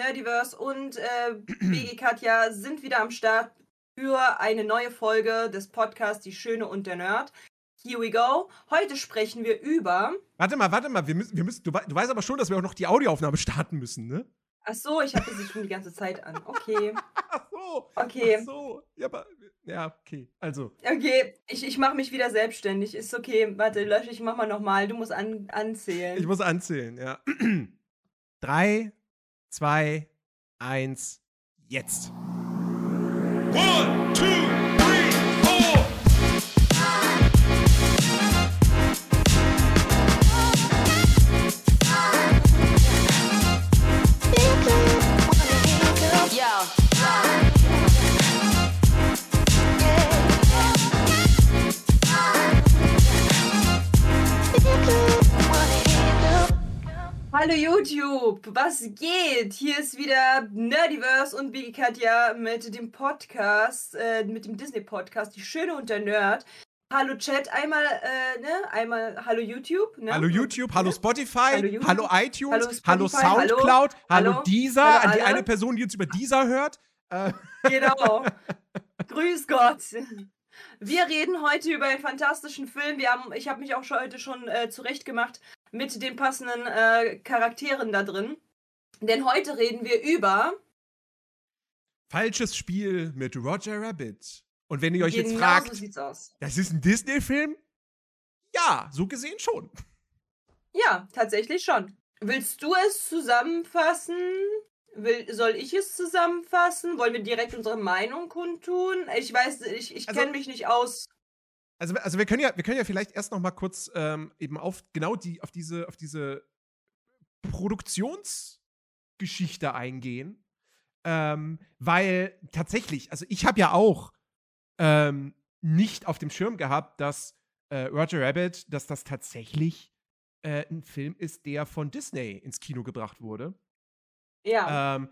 Nerdiverse und äh, BG Katja sind wieder am Start für eine neue Folge des Podcasts Die Schöne und der Nerd. Here we go. Heute sprechen wir über. Warte mal, warte mal. Wir müssen, wir müssen, du, du weißt aber schon, dass wir auch noch die Audioaufnahme starten müssen, ne? Ach so, ich hatte sie schon die ganze Zeit an. Okay. Ach so. Okay. Ach so. Ja, aber, ja, okay. Also. Okay, ich, ich mache mich wieder selbstständig. Ist okay. Warte, lösche ich, mach mal nochmal. Du musst an, anzählen. Ich muss anzählen, ja. Drei, zwei, eins, jetzt. One, two, YouTube, was geht? Hier ist wieder Nerdiverse und Biggie Katja mit dem Podcast, äh, mit dem Disney-Podcast, Die Schöne und der Nerd. Hallo Chat, einmal, äh, ne, einmal Hallo YouTube, ne? Hallo YouTube, hallo Spotify, Hallo YouTube, hallo iTunes, hallo Spotify, hallo, Soundcloud, hallo, hallo, Deezer, an die eine Person, die jetzt über Deezer hört. Äh, Genau. Grüß Gott. Wir reden heute über einen fantastischen Film. Wir haben, ich habe mich auch schon heute schon äh, zurechtgemacht mit den passenden äh, Charakteren da drin. Denn heute reden wir über. falsches Spiel mit Roger Rabbit. Und wenn ihr euch jetzt genau fragt, so sieht's aus. das ist ein Disney-Film? Ja, so gesehen schon. Ja, tatsächlich schon. Willst du es zusammenfassen? Will, soll ich es zusammenfassen? Wollen wir direkt unsere Meinung kundtun? Ich weiß, ich, ich Also- kenne mich nicht aus. Also, also wir können ja, wir können ja vielleicht erst noch mal kurz ähm, eben auf genau die, auf diese, auf diese Produktionsgeschichte eingehen. Ähm, weil tatsächlich, also ich habe ja auch ähm, nicht auf dem Schirm gehabt, dass äh, Roger Rabbit, dass das tatsächlich äh, ein Film ist, der von Disney ins Kino gebracht wurde. Ja. Ähm,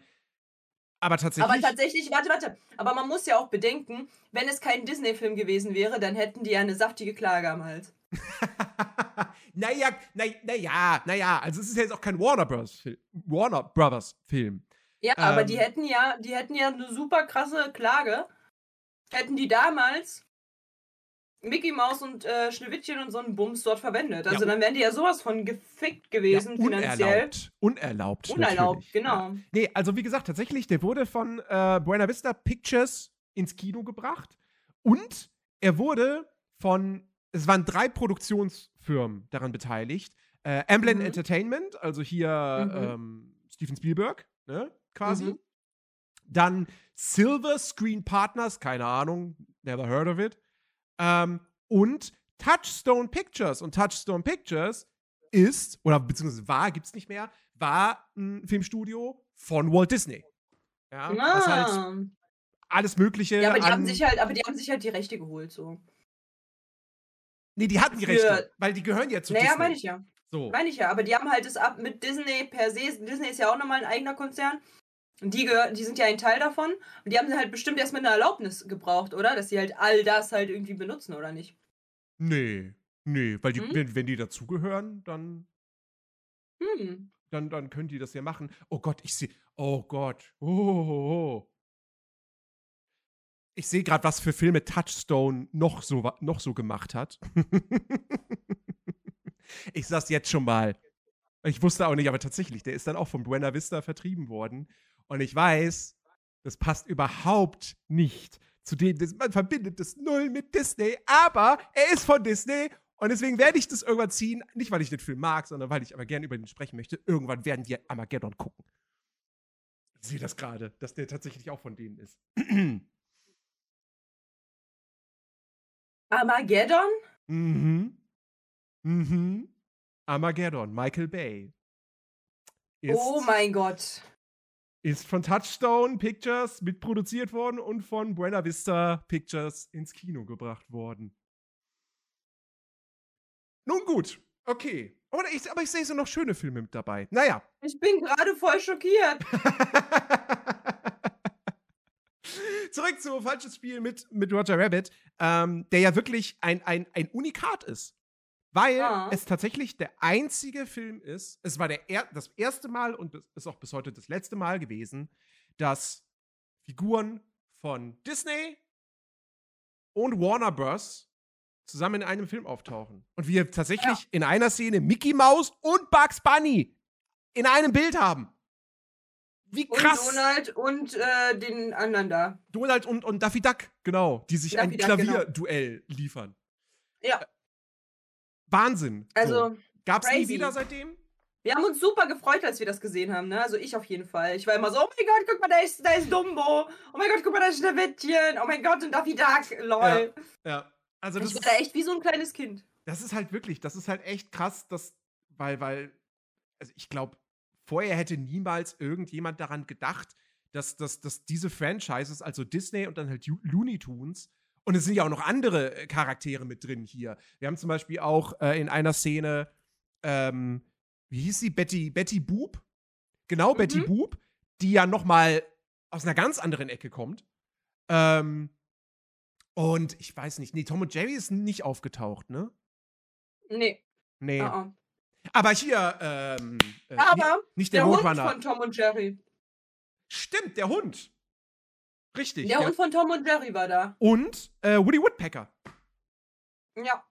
aber tatsächlich. Aber tatsächlich, warte, warte. Aber man muss ja auch bedenken, wenn es kein Disney-Film gewesen wäre, dann hätten die ja eine saftige Klage am Hals. naja, naja, naja, naja, also es ist ja jetzt auch kein Warner Bros. Film. Warner Brothers Film. Ja, aber die Ähm. hätten ja, die hätten ja eine super krasse Klage. Hätten die damals Mickey Mouse und äh, Schneewittchen und so einen Bums dort verwendet. Also Ja. dann wären die ja sowas von gefickt gewesen, ja, finanziell. unerlaubt. Unerlaubt. Unerlaubt, natürlich. genau. Ja. Nee, also wie gesagt, tatsächlich, der wurde von äh, Buena Vista Pictures ins Kino gebracht und er wurde von, es waren drei Produktionsfirmen daran beteiligt. Äh, Amblin Mhm. Entertainment, also hier Mhm. ähm, Steven Spielberg, ne, quasi. Mhm. Dann Silver Screen Partners, keine Ahnung, never heard of it. Ähm, und Touchstone Pictures. Und Touchstone Pictures ist, oder beziehungsweise war, gibt's nicht mehr, war ein Filmstudio von Walt Disney. Ja, was halt Ah. alles Mögliche. ja, aber die haben sich halt, aber die haben sich halt die Rechte geholt, so. nee, die hatten die für- Rechte, weil die gehören ja zu naja, Disney. meine ich ja. So. Meine ich ja, aber die haben halt das ab mit Disney per se. Disney ist ja auch nochmal ein eigener Konzern. Und die, die sind ja ein Teil davon. Und die haben halt bestimmt erstmal eine Erlaubnis gebraucht, oder? Dass sie halt all das halt irgendwie benutzen, oder nicht? Nee, nee, weil die, Hm? wenn, wenn die dazugehören, dann, Hm. dann, dann können die das ja machen. Oh Gott, ich sehe, oh Gott, oh, oh, oh. Ich sehe gerade, was für Filme Touchstone noch so, noch so gemacht hat. ich sag's jetzt schon mal. Ich wusste auch nicht, aber tatsächlich, der ist dann auch von Buena Vista vertrieben worden. Und ich weiß, das passt überhaupt nicht zu dem, das, man verbindet das null mit Disney, aber er ist von Disney und deswegen werde ich das irgendwann ziehen. Nicht, weil ich den Film mag, sondern weil ich aber gerne über den sprechen möchte. Irgendwann werden wir Armageddon gucken. Ich sehe das gerade, dass der tatsächlich auch von denen ist. Armageddon? mhm. Mhm. Armageddon, Michael Bay. Oh mein Gott. Ist von Touchstone Pictures mitproduziert worden und von Buena Vista Pictures ins Kino gebracht worden. Nun gut, okay. Aber ich, aber ich sehe so noch schöne Filme mit dabei. Naja. Ich bin gerade voll schockiert. Zurück zu Falsches Spiel mit, mit Roger Rabbit, ähm, der ja wirklich ein, ein, ein Unikat ist. Weil Ah. es tatsächlich der einzige Film ist, es war der er das erste Mal und es ist auch bis heute das letzte Mal gewesen, dass Figuren von Disney und Warner Bros. zusammen in einem Film auftauchen. Und wir tatsächlich in einer Szene Mickey Mouse und Bugs Bunny in einem Bild haben. Wie Und krass! Donald und äh, den anderen da. Donald und, und Daffy Duck, genau, die sich ein Daffy Duck, genau. Klavierduell liefern. Ja. Wahnsinn. Also, so. Gab's nie crazy. wieder seitdem? wir haben uns super gefreut, als wir das gesehen haben, ne? Also ich auf jeden Fall. Ich war immer so, oh mein Gott, guck mal, da ist, da ist Dumbo. Oh mein Gott, guck mal, da ist Schneewittchen. Oh mein Gott, und Daffy Duck. Lol. Ja. Also das ich war ist, da echt wie so ein kleines Kind. das ist halt wirklich, das ist halt echt krass, dass, weil, weil, also ich glaube, vorher hätte niemals irgendjemand daran gedacht, dass, dass, dass diese Franchises, also Disney und dann halt Looney Tunes, und es sind ja auch noch andere äh, Charaktere mit drin hier. Wir haben zum Beispiel auch äh, in einer Szene, ähm, wie hieß sie? Betty, Betty Boop? Genau, Betty Mhm. Boop, die ja noch mal aus einer ganz anderen Ecke kommt. Ähm, und ich weiß nicht, nee, Tom und Jerry ist nicht aufgetaucht, ne? Nee. Nee. ah, ah. Aber hier, ähm, äh, Aber nicht, der, der Hund von Tom und Jerry. Stimmt, der Hund. Richtig. Der der- Hund von Tom und Jerry war da. und äh, Woody Woodpecker Ja.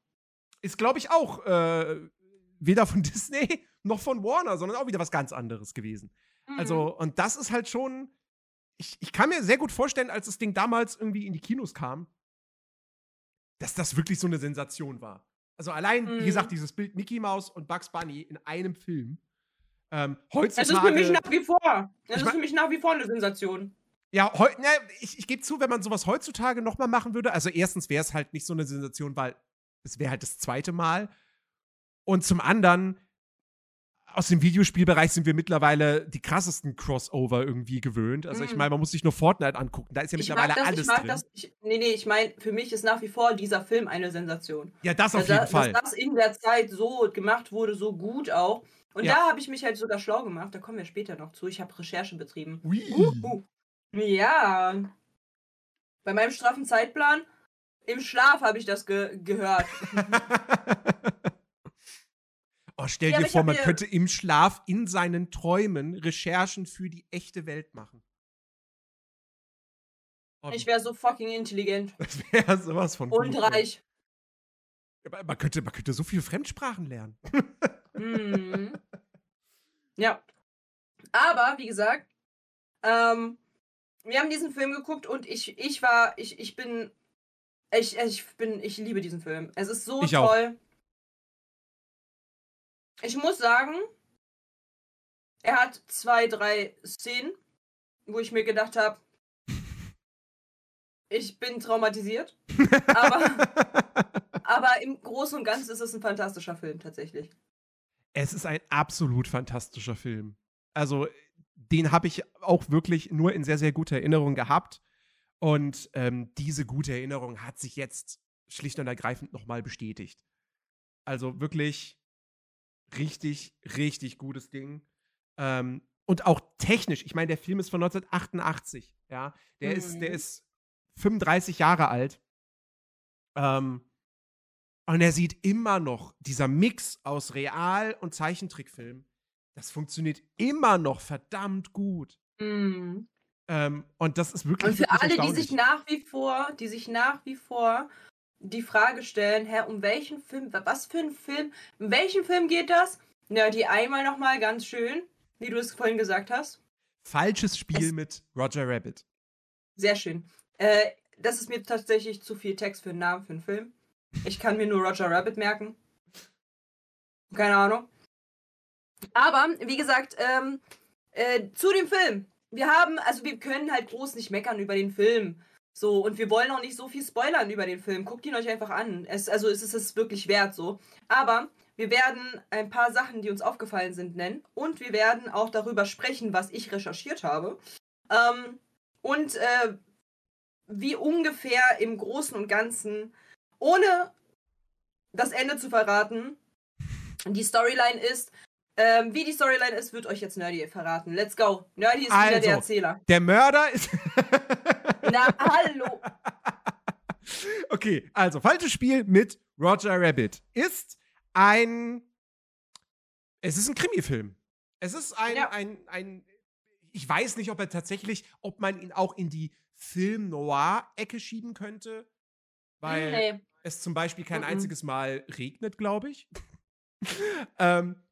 ist, glaube ich, auch äh, weder von Disney noch von Warner, sondern auch wieder was ganz anderes gewesen. Mhm. Also, und das ist halt schon. Ich, ich kann mir sehr gut vorstellen, als das Ding damals irgendwie in die Kinos kam, dass das wirklich so eine Sensation war. Also allein, wie Mhm. gesagt, dieses Bild Mickey Mouse und Bugs Bunny in einem Film. Ähm, Es ist für heutzutage. mich nach wie vor. Es Ich ist für mich nach wie vor eine Sensation. Ja, heu, ne, ich, ich gebe zu, wenn man sowas heutzutage nochmal machen würde, also erstens wäre es halt nicht so eine Sensation, weil es wäre halt das zweite Mal. Und zum anderen, aus dem Videospielbereich sind wir mittlerweile die krassesten Crossover irgendwie gewöhnt. Also ich Mhm. meine, man muss sich nur Fortnite angucken, da ist ja Ich mittlerweile das, alles ich mag drin. das. Ich, nee, nee, ich meine, für mich ist nach wie vor dieser Film eine Sensation. ja, das auf Dass jeden da- Fall. Dass das in der Zeit so gemacht wurde, so gut auch. Und Ja. da habe ich mich halt sogar schlau gemacht. Da kommen wir später noch zu. Ich habe Recherche betrieben. Ui. Uh, ja. Bei meinem straffen Zeitplan, im Schlaf habe ich das ge gehört. oh, stell Ja, dir vor, man könnte im Schlaf in seinen Träumen Recherchen für die echte Welt machen. Oh, Ich wäre so fucking intelligent das wäre sowas von und ey. reich. Man könnte, man könnte so viele Fremdsprachen lernen. Mhm. Ja. Aber, wie gesagt, ähm, wir haben diesen Film geguckt und ich, ich war, ich, ich bin, ich, ich bin, ich liebe diesen Film. Es ist so Ich auch. toll. Ich muss sagen, er hat zwei, drei Szenen, wo ich mir gedacht habe, ich bin traumatisiert. Aber, aber im Großen und Ganzen ist es ein fantastischer Film tatsächlich. Es ist ein absolut fantastischer Film. Also, den habe ich auch wirklich nur in sehr, sehr guter Erinnerung gehabt. Und ähm, diese gute Erinnerung hat sich jetzt schlicht und ergreifend nochmal bestätigt. Also wirklich richtig, richtig gutes Ding. Ähm, und auch technisch. Ich meine, der Film ist von 1988. Ja, der ist, der Mhm. ist 35 Jahre alt. Ähm, und er sieht immer noch, dieser Mix aus Real- und Zeichentrickfilm, das funktioniert immer noch verdammt gut. Mhm. Ähm, und das ist wirklich. Und für wirklich alle, die sich nach wie vor, die sich nach wie vor die Frage stellen, hä, um welchen Film, wa- was für ein Film, um welchen Film geht das? Ja, die einmal nochmal ganz schön, wie du es vorhin gesagt hast. Falsches Spiel Es- mit Roger Rabbit. Sehr schön. Äh, das ist mir tatsächlich zu viel Text für einen Namen für einen Film. Ich kann mir nur Roger Rabbit merken. Keine Ahnung. Aber, wie gesagt, ähm, äh, zu dem Film. Wir haben, also wir können halt groß nicht meckern über den Film. So, und wir wollen auch nicht so viel spoilern über den Film. Guckt ihn euch einfach an. Es, also es ist es wirklich wert so. Aber wir werden ein paar Sachen, die uns aufgefallen sind, nennen. Und wir werden auch darüber sprechen, was ich recherchiert habe. Ähm, und äh, wie ungefähr im Großen und Ganzen, ohne das Ende zu verraten, die Storyline ist. Ähm, wie die Storyline ist, wird euch jetzt Nerdy verraten. Let's go. Nerdy ist wieder Also. der Erzähler. Der Mörder ist. Na, hallo. okay, also falsches Spiel mit Roger Rabbit ist ein. Es ist ein Krimi-Film. Es ist ein, Ja. ein, ein. Ich weiß nicht, ob er tatsächlich, ob man ihn auch in die Film-Noir-Ecke schieben könnte. Weil nee. es zum Beispiel kein Mhm. einziges Mal regnet, glaube ich. ähm,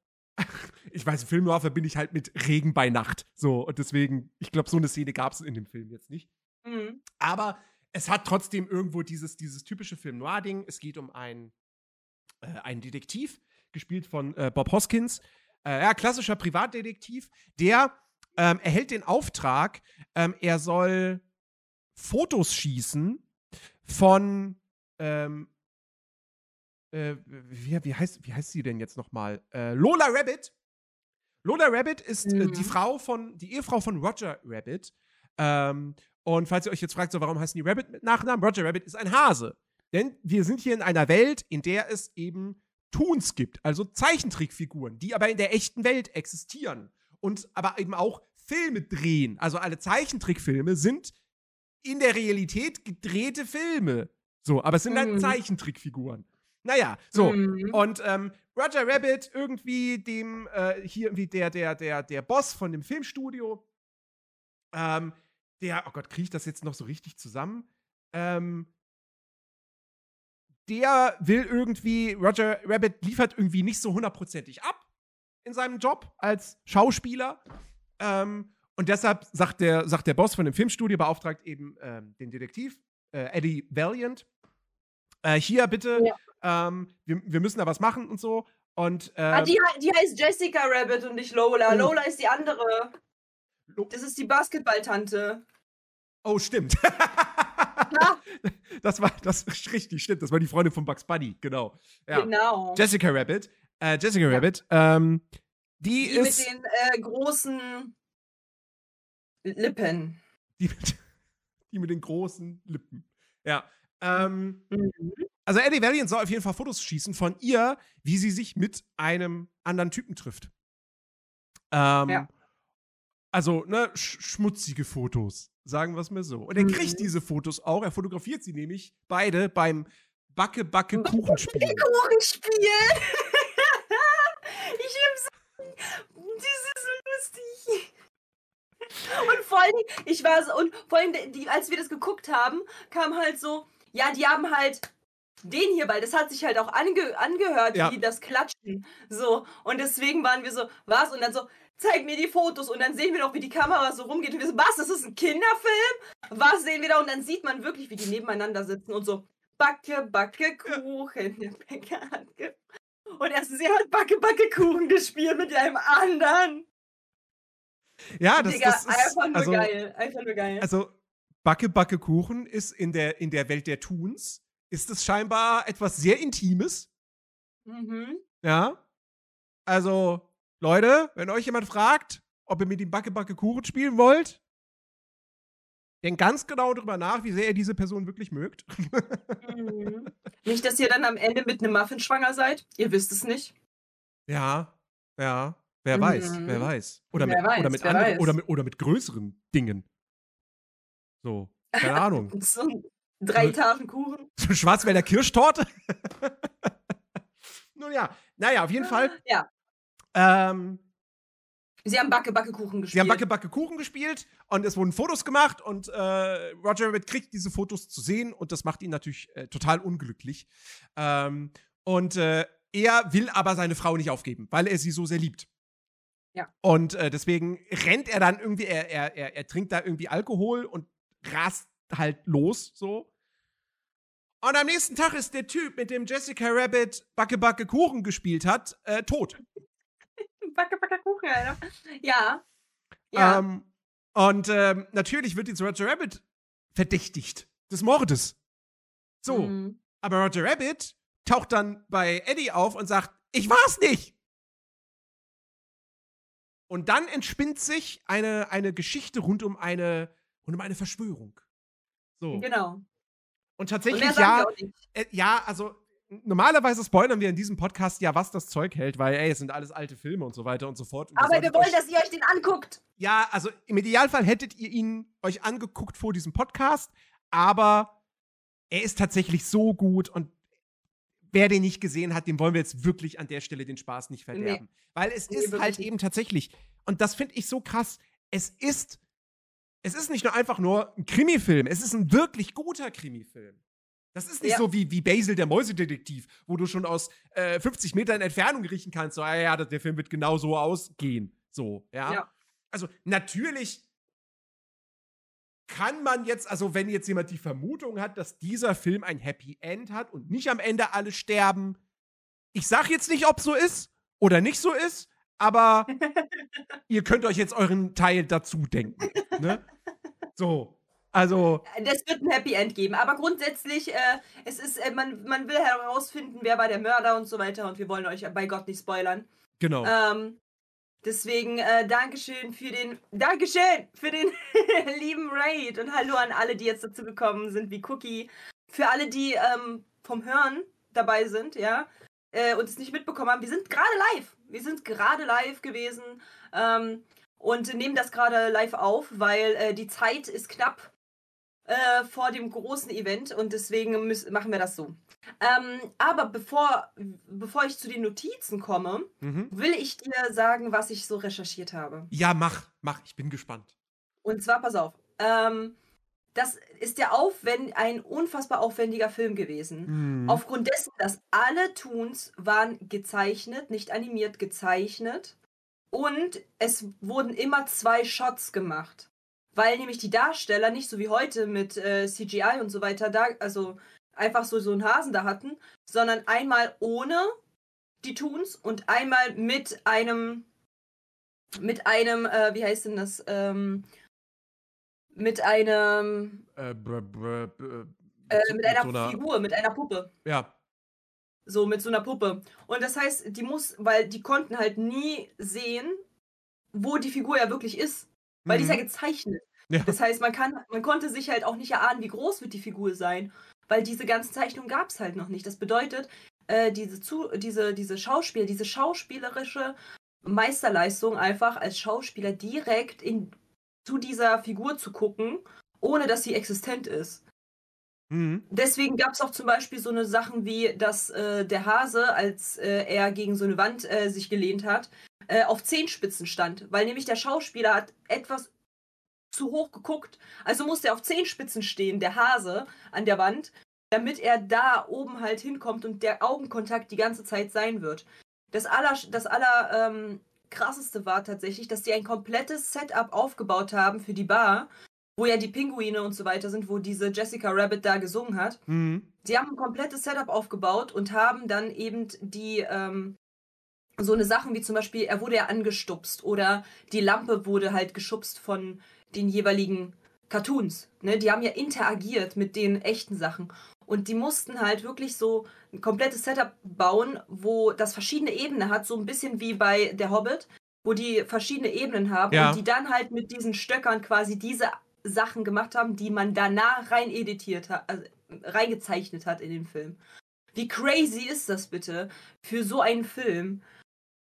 ich weiß, Film Noir verbinde ich halt mit Regen bei Nacht. So, und deswegen, ich glaube, so eine Szene gab es in dem Film jetzt nicht. Mhm. Aber es hat trotzdem irgendwo dieses, dieses typische Film Noir-Ding. Es geht um einen, äh, einen Detektiv, gespielt von äh, Bob Hoskins. Äh, ja, klassischer Privatdetektiv, der ähm, erhält den Auftrag, ähm, er soll Fotos schießen von ähm, äh, wie, wie, heißt, wie heißt sie denn jetzt nochmal? Äh, Lola Rabbit. Lola Rabbit ist äh, Mhm. die Frau von, die Ehefrau von Roger Rabbit. Ähm, und falls ihr euch jetzt fragt, so, warum heißen die Rabbit mit Nachnamen? Roger Rabbit ist ein Hase. Denn wir sind hier in einer Welt, in der es eben Toons gibt, also Zeichentrickfiguren, die aber in der echten Welt existieren. Und aber eben auch Filme drehen. Also alle Zeichentrickfilme sind in der Realität gedrehte Filme. So, aber es sind Mhm. Zeichentrickfiguren. Naja, so. Mhm. Und ähm, Roger Rabbit, irgendwie dem, äh, hier irgendwie der, der, der, der Boss von dem Filmstudio, ähm, der, oh Gott, kriege ich das jetzt noch so richtig zusammen? Ähm, der will irgendwie, Roger Rabbit liefert irgendwie nicht so hundertprozentig ab in seinem Job als Schauspieler. Ähm, und deshalb sagt der, sagt der Boss von dem Filmstudio, beauftragt eben ähm, den Detektiv, äh, Eddie Valiant, äh, hier bitte, ähm, wir, wir müssen da was machen und so. Und ähm, ah, die, die heißt Jessica Rabbit und nicht Lola. Oh. Lola ist die andere. Das ist die Basketballtante. Oh, stimmt. das war das ist richtig, stimmt. Das war die Freundin von Bugs Bunny, genau. Ja. Genau. Jessica Rabbit. Äh, Jessica Rabbit. Ähm, die, die ist. mit den äh, großen Lippen. die, mit, die mit den großen Lippen. Ja. Ähm, Mhm. also Eddie Valiant soll auf jeden Fall Fotos schießen von ihr, wie sie sich mit einem anderen Typen trifft. Ähm, Ja. Also, ne, sch schmutzige Fotos, sagen wir es mal so. Und er Mhm. kriegt diese Fotos auch, er fotografiert sie nämlich beide beim Backe-Backe-Kuchenspiel. Kuchenspiel. ich liebe Das ist so lustig. Und vor allem, ich war so, und vor allem, die, als wir das geguckt haben, kam halt so, ja, die haben halt den hier, weil das hat sich halt auch ange, angehört, Ja. wie die das klatschen. So, und deswegen waren wir so, was? Und dann so, zeig mir die Fotos. Und dann sehen wir noch, wie die Kamera so rumgeht. Und wir so, was? Das ist ein Kinderfilm? Was sehen wir da? Und dann sieht man wirklich, wie die nebeneinander sitzen und so, Backe, Backe, Kuchen. Der Bäcker hat ge und erst sie hat Backe, Backe, Kuchen gespielt mit einem anderen. Ja, das, Digga, das ist. einfach nur also, geil. Einfach nur geil. Also, Backe, Backe, Kuchen ist in der, in der Welt der Tuns, ist es scheinbar etwas sehr Intimes. mhm. Ja. Also, Leute, wenn euch jemand fragt, ob ihr mit ihm Backe, Backe, Kuchen spielen wollt, denkt ganz genau darüber nach, wie sehr ihr diese Person wirklich mögt. Mhm. Nicht, dass ihr dann am Ende mit einem Muffin schwanger seid. Ihr wisst es nicht. ja, ja. Wer weiß, Mhm. wer weiß. Oder Wer mit, weiß, oder mit wer anderen, weiß. oder mit, oder mit größeren Dingen. So, keine Ahnung. So ein drei Etagen Kuchen. So eine Schwarzwälder Kirschtorte. Nun ja, naja, auf jeden Fall. Ja. Ähm, Sie haben Backe, Backe, Kuchen gespielt. sie haben Backe, Backe, Kuchen gespielt und es wurden Fotos gemacht und äh, Roger Rabbit kriegt diese Fotos zu sehen und das macht ihn natürlich äh, total unglücklich. Ähm, und äh, er will aber seine Frau nicht aufgeben, weil er sie so sehr liebt. Ja. Und äh, deswegen rennt er dann irgendwie, er, er, er, er trinkt da irgendwie Alkohol und rast halt los, so. Und am nächsten Tag ist der Typ, mit dem Jessica Rabbit Backe Backe Kuchen gespielt hat, äh, tot. Backe, Backe, Kuchen, Alter. Ja. Ja. Ähm, und ähm, natürlich wird jetzt Roger Rabbit verdächtigt des Mordes. So. Mhm. Aber Roger Rabbit taucht dann bei Eddie auf und sagt, ich war's nicht. Und dann entspinnt sich eine, eine Geschichte rund um eine, rund um eine Verschwörung. So. Genau. Und Und tatsächlich, sagen ja, äh, ja, also normalerweise spoilern wir in diesem Podcast ja, was das Zeug hält, weil, ey, es sind alles alte Filme und so weiter und so fort. Und Aber wir wollen, dass ihr euch den anguckt. ja, also im Idealfall hättet ihr ihn euch angeguckt vor diesem Podcast, aber er ist tatsächlich so gut und wer den nicht gesehen hat, dem wollen wir jetzt wirklich an der Stelle den Spaß nicht verderben. Weil es Nee, ist halt nicht. eben tatsächlich, und das finde ich so krass, es ist, es ist nicht nur einfach nur ein Krimifilm, es ist ein wirklich guter Krimifilm. Das ist nicht Ja. so wie, wie Basil der Mäusedetektiv, wo du schon aus äh, 50 Metern Entfernung riechen kannst, so, ah ja, der Film wird genau so ausgehen. So, ja. Ja. Also, natürlich kann man jetzt, also wenn jetzt jemand die Vermutung hat, dass dieser Film ein Happy End hat und nicht am Ende alle sterben, ich sag jetzt nicht, ob so ist oder nicht so ist, aber ihr könnt euch jetzt euren Teil dazu denken. Ne? So, also, Das wird ein Happy End geben. Aber grundsätzlich, äh, es ist, äh, man, man will herausfinden, wer war der Mörder und so weiter. Und wir wollen euch bei Gott nicht spoilern. genau. Ähm, deswegen, äh, Dankeschön für den, Dankeschön für den lieben Raid. Und hallo an alle, die jetzt dazu gekommen sind, wie Cookie. Für alle, die ähm, vom Hören dabei sind, ja, äh, und es nicht mitbekommen haben. Wir sind gerade live. Wir sind gerade live gewesen. Ähm, und nehmen das gerade live auf, weil äh, die Zeit ist knapp äh, vor dem großen Event und deswegen müssen, machen wir das so. Ähm, aber bevor, bevor ich zu den Notizen komme, Mhm. will ich dir sagen, was ich so recherchiert habe. Ja, mach, mach, ich bin gespannt. Und zwar, pass auf, ähm, das ist ja aufwend ein unfassbar aufwendiger Film gewesen. Mhm. Aufgrund dessen, dass alle Toons waren gezeichnet, nicht animiert, gezeichnet. Und es wurden immer zwei Shots gemacht. Weil nämlich die Darsteller nicht so wie heute mit äh, CGI und so weiter da, also einfach so, so einen Hasen da hatten, sondern einmal ohne die Toons und einmal mit einem, mit einem, äh, wie heißt denn das, ähm, mit einem, Äh, br- br- br- äh, mit einer so einer- Figur, mit einer Puppe. Ja, So mit so einer Puppe. Und das heißt, die muss, weil die konnten halt nie sehen, wo die Figur ja wirklich ist. Weil die ist ja Mhm. gezeichnet. Ja. Das heißt, man, kann, man konnte sich halt auch nicht erahnen, wie groß wird die Figur sein. Weil diese ganzen Zeichnungen gab es halt noch nicht. Das bedeutet, äh, diese, zu, diese, diese Schauspieler, diese schauspielerische Meisterleistung einfach als Schauspieler direkt in, zu dieser Figur zu gucken, ohne dass sie existent ist. Mhm. Deswegen gab es auch zum Beispiel so eine Sachen wie, dass äh, der Hase, als äh, er gegen so eine Wand äh, sich gelehnt hat, äh, auf Zehenspitzen stand. Weil nämlich der Schauspieler hat etwas zu hoch geguckt. Also musste er auf Zehenspitzen stehen, der Hase an der Wand, damit er da oben halt hinkommt und der Augenkontakt die ganze Zeit sein wird. Das aller, das aller ähm, krasseste war tatsächlich, dass die ein komplettes Setup aufgebaut haben für die Bar, wo ja die Pinguine und so weiter sind, wo diese Jessica Rabbit da gesungen hat. Mhm. Sie haben ein komplettes Setup aufgebaut und haben dann eben die ähm, so eine Sachen wie zum Beispiel, er wurde ja angestupst oder die Lampe wurde halt geschubst von den jeweiligen Cartoons. Ne? Die haben ja interagiert mit den echten Sachen. Und die mussten halt wirklich so ein komplettes Setup bauen, wo das verschiedene Ebenen hat, so ein bisschen wie bei Der Hobbit, wo die verschiedene Ebenen haben Ja. und die dann halt mit diesen Stöckern quasi diese Sachen gemacht haben, die man danach rein editiert hat, also reingezeichnet hat in den Film. Wie crazy ist das bitte für so einen Film?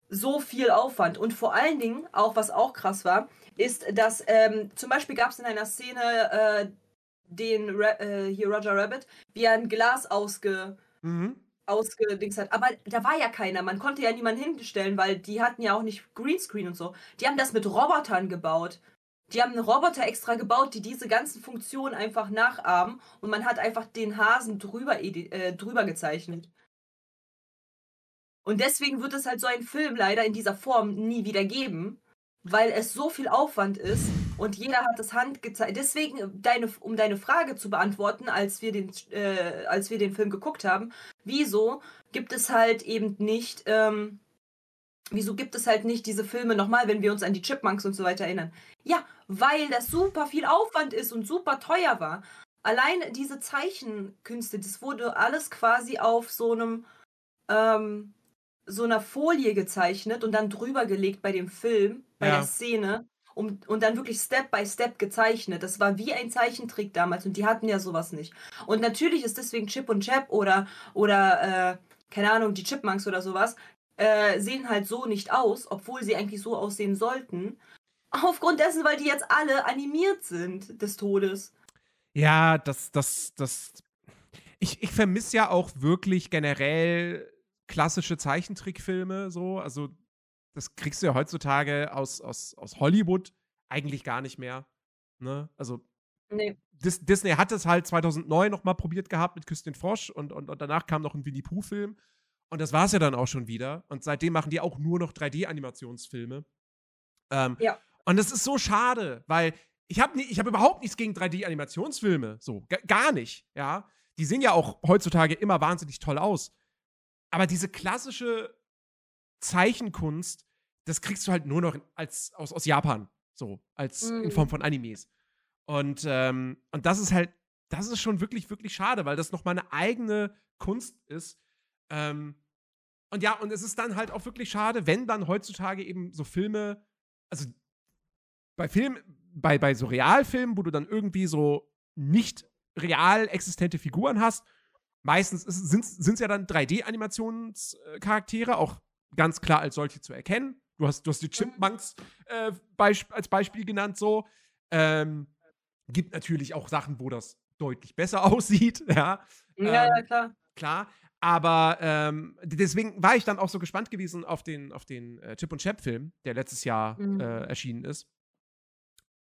So viel Aufwand. Und vor allen Dingen, auch was auch krass war, ist, dass ähm, zum Beispiel gab es in einer Szene äh, den äh, hier Roger Rabbit, wie er ein Glas ausge Mhm. ausgedings hat. Aber da war ja keiner. Man konnte ja niemanden hinstellen, weil die hatten ja auch nicht Greenscreen und so. Die haben das mit Robotern gebaut. Die haben einen Roboter extra gebaut, die diese ganzen Funktionen einfach nachahmen und man hat einfach den Hasen drüber, äh, drüber gezeichnet. Und deswegen wird es halt so einen Film leider in dieser Form nie wieder geben, weil es so viel Aufwand ist und jeder hat das Hand gezeigt. Deswegen, deine, um deine Frage zu beantworten, als wir, den, äh, als wir den Film geguckt haben, wieso gibt es halt eben nicht, ähm, wieso gibt es halt nicht diese Filme nochmal, wenn wir uns an die Chipmunks und so weiter erinnern? Ja, weil das super viel Aufwand ist und super teuer war. Allein diese Zeichenkünste, das wurde alles quasi auf so einem, ähm, so einer Folie gezeichnet und dann drüber gelegt bei dem Film, bei Ja. der Szene. Um, und dann wirklich Step by Step gezeichnet. Das war wie ein Zeichentrick damals und die hatten ja sowas nicht. Und natürlich ist deswegen Chip und Chap oder, oder äh, keine Ahnung, die Chipmunks oder sowas, äh, sehen halt so nicht aus, obwohl sie eigentlich so aussehen sollten. Aufgrund dessen, weil die jetzt alle animiert sind des Todes. Ja, das, das, das. ich, ich vermisse ja auch wirklich generell klassische Zeichentrickfilme so. Also, das kriegst du ja heutzutage aus, aus, aus Hollywood eigentlich gar nicht mehr. Ne? Also, Nee. Dis Disney hat es halt 2009 noch mal probiert gehabt mit Küss den Frosch und, und, und danach kam noch ein Winnie Pooh-Film. Und das war es ja dann auch schon wieder. Und seitdem machen die auch nur noch 3D-Animationsfilme. Ähm, Ja. Und das ist so schade, weil ich habe ich hab überhaupt nichts gegen 3D-Animationsfilme. So, ga- gar nicht, ja. Die sehen ja auch heutzutage immer wahnsinnig toll aus. Aber diese klassische Zeichenkunst, das kriegst du halt nur noch als, aus, aus Japan. So, als in Mhm. Form von Animes. Und, ähm, und das ist halt, das ist schon wirklich, wirklich schade, weil das nochmal eine eigene Kunst ist. Ähm, und ja, und es ist dann halt auch wirklich schade, wenn dann heutzutage eben so Filme, also bei Filmen, bei, bei so Realfilmen, wo du dann irgendwie so nicht real existente Figuren hast, meistens sind es ja dann 3D-Animationscharaktere, auch ganz klar als solche zu erkennen. Du hast, du hast die Chipmunks äh, beisp als Beispiel genannt, so. Ähm, gibt natürlich auch Sachen, wo das deutlich besser aussieht, ja. Ja, Ähm, ja, klar. klar. Aber ähm, deswegen war ich dann auch so gespannt gewesen auf den, auf den äh, Chip und Chap-Film, der letztes Jahr Mhm. äh, erschienen ist.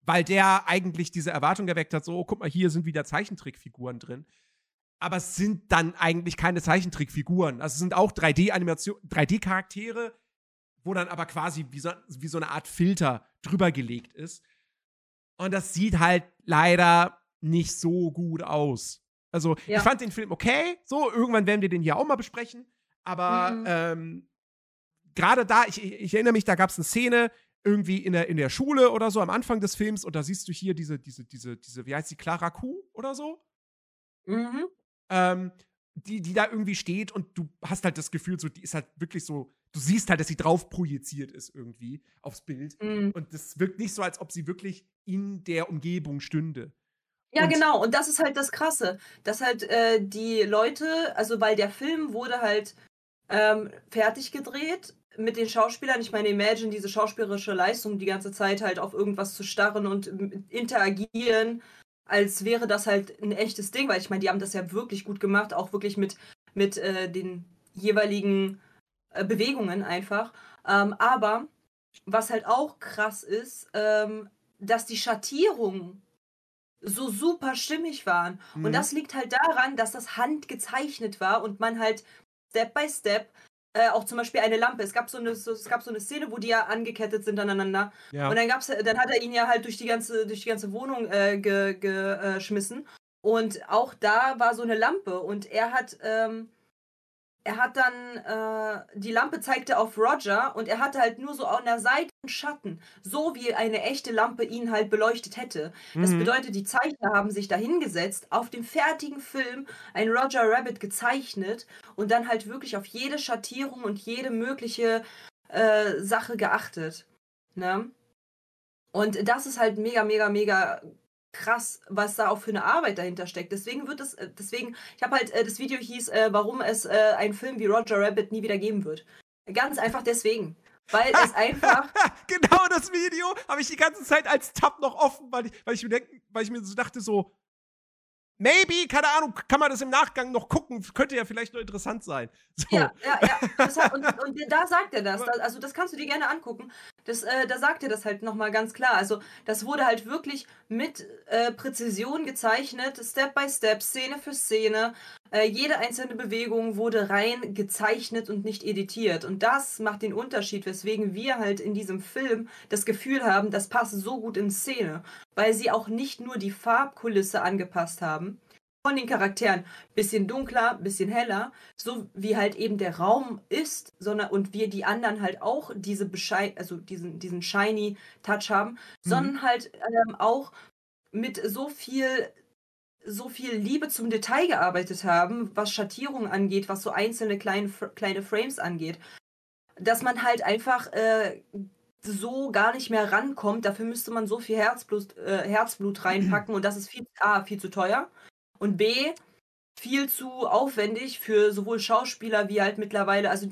Weil der eigentlich diese Erwartung erweckt hat: so, oh, guck mal, hier sind wieder Zeichentrickfiguren drin. Aber es sind dann eigentlich keine Zeichentrickfiguren. Also es sind auch 3D-Animation, 3D-Charaktere, wo dann aber quasi wie so, wie so eine Art Filter drüber gelegt ist. Und das sieht halt leider nicht so gut aus. Also, Ja. ich fand den Film okay. So, irgendwann werden wir den hier auch mal besprechen. Aber Mhm. ähm, gerade da, ich, ich erinnere mich, da gab es eine Szene irgendwie in der, in der Schule oder so am Anfang des Films und da siehst du hier diese, diese, diese, diese, wie heißt die, Clara Kuh oder so? Mhm. Ähm, die, die da irgendwie steht und du hast halt das Gefühl, so, die ist halt wirklich so, du siehst halt, dass sie drauf projiziert ist irgendwie aufs Bild. Mhm. Und das wirkt nicht so, als ob sie wirklich in der Umgebung stünde. Ja, Und- genau. Und das ist halt das Krasse, dass halt äh, die Leute, also weil der Film wurde halt ähm, fertig gedreht mit den Schauspielern. Ich meine, Imagine diese schauspielerische Leistung, die ganze Zeit halt auf irgendwas zu starren und interagieren, als wäre das halt ein echtes Ding, weil ich meine, die haben das ja wirklich gut gemacht, auch wirklich mit, mit äh, den jeweiligen äh, Bewegungen einfach. Ähm, aber was halt auch krass ist, ähm, dass die Schattierungen so super stimmig waren. Mhm. Und das liegt halt daran, dass das handgezeichnet war und man halt Step by Step äh, auch zum Beispiel eine Lampe. Es gab so eine, so, es gab so eine Szene, wo die ja angekettet sind aneinander. Ja. Und dann gab's, dann hat er ihn ja halt durch die ganze, durch die ganze Wohnung äh, ge- geschmissen. Und auch da war so eine Lampe und er hat, ähm, er hat dann, äh, die Lampe zeigte auf Roger und er hatte halt nur so an der Seite einen Schatten, so wie eine echte Lampe ihn halt beleuchtet hätte. Das Mhm. bedeutet, die Zeichner haben sich da hingesetzt, auf dem fertigen Film ein Roger Rabbit gezeichnet und dann halt wirklich auf jede Schattierung und jede mögliche äh, Sache geachtet. Ne? Und das ist halt mega, mega, mega krass, was da auch für eine Arbeit dahinter steckt. Deswegen wird es, äh, deswegen, ich habe halt, äh, das Video hieß, äh, warum es einen Film wie Roger Rabbit nie wieder geben wird. Ganz einfach deswegen. Weil es einfach genau das Video habe ich die ganze Zeit als Tab noch offen, weil ich, weil ich, mir, denk, weil ich mir so dachte, so, maybe, keine Ahnung, kann man das im Nachgang noch gucken, könnte ja vielleicht noch interessant sein. So. Ja, ja, ja. Das und, und da sagt er das. Da, also das kannst du dir gerne angucken. Das, äh, da sagt er das halt nochmal ganz klar. Also das wurde halt wirklich mit äh, Präzision gezeichnet, Step by Step, Szene für Szene. Äh, jede einzelne Bewegung wurde rein gezeichnet und nicht editiert. Und das macht den Unterschied, weswegen wir halt in diesem Film das Gefühl haben, das passt so gut in Szene. Weil sie auch nicht nur die Farbkulisse angepasst haben, von den Charakteren bisschen dunkler, bisschen heller, so wie halt eben der Raum ist, sondern und wir die anderen halt auch diese Beschei also diesen diesen shiny Touch haben, sondern halt ähm, auch mit so viel so viel Liebe zum Detail gearbeitet haben, was Schattierungen angeht, was so einzelne kleine kleine Frames angeht, dass man halt einfach äh, so gar nicht mehr rankommt. Dafür müsste man so viel Herzblut, äh, Herzblut reinpacken und das ist viel, A, viel zu teuer und B, viel zu aufwendig für sowohl Schauspieler wie halt mittlerweile, also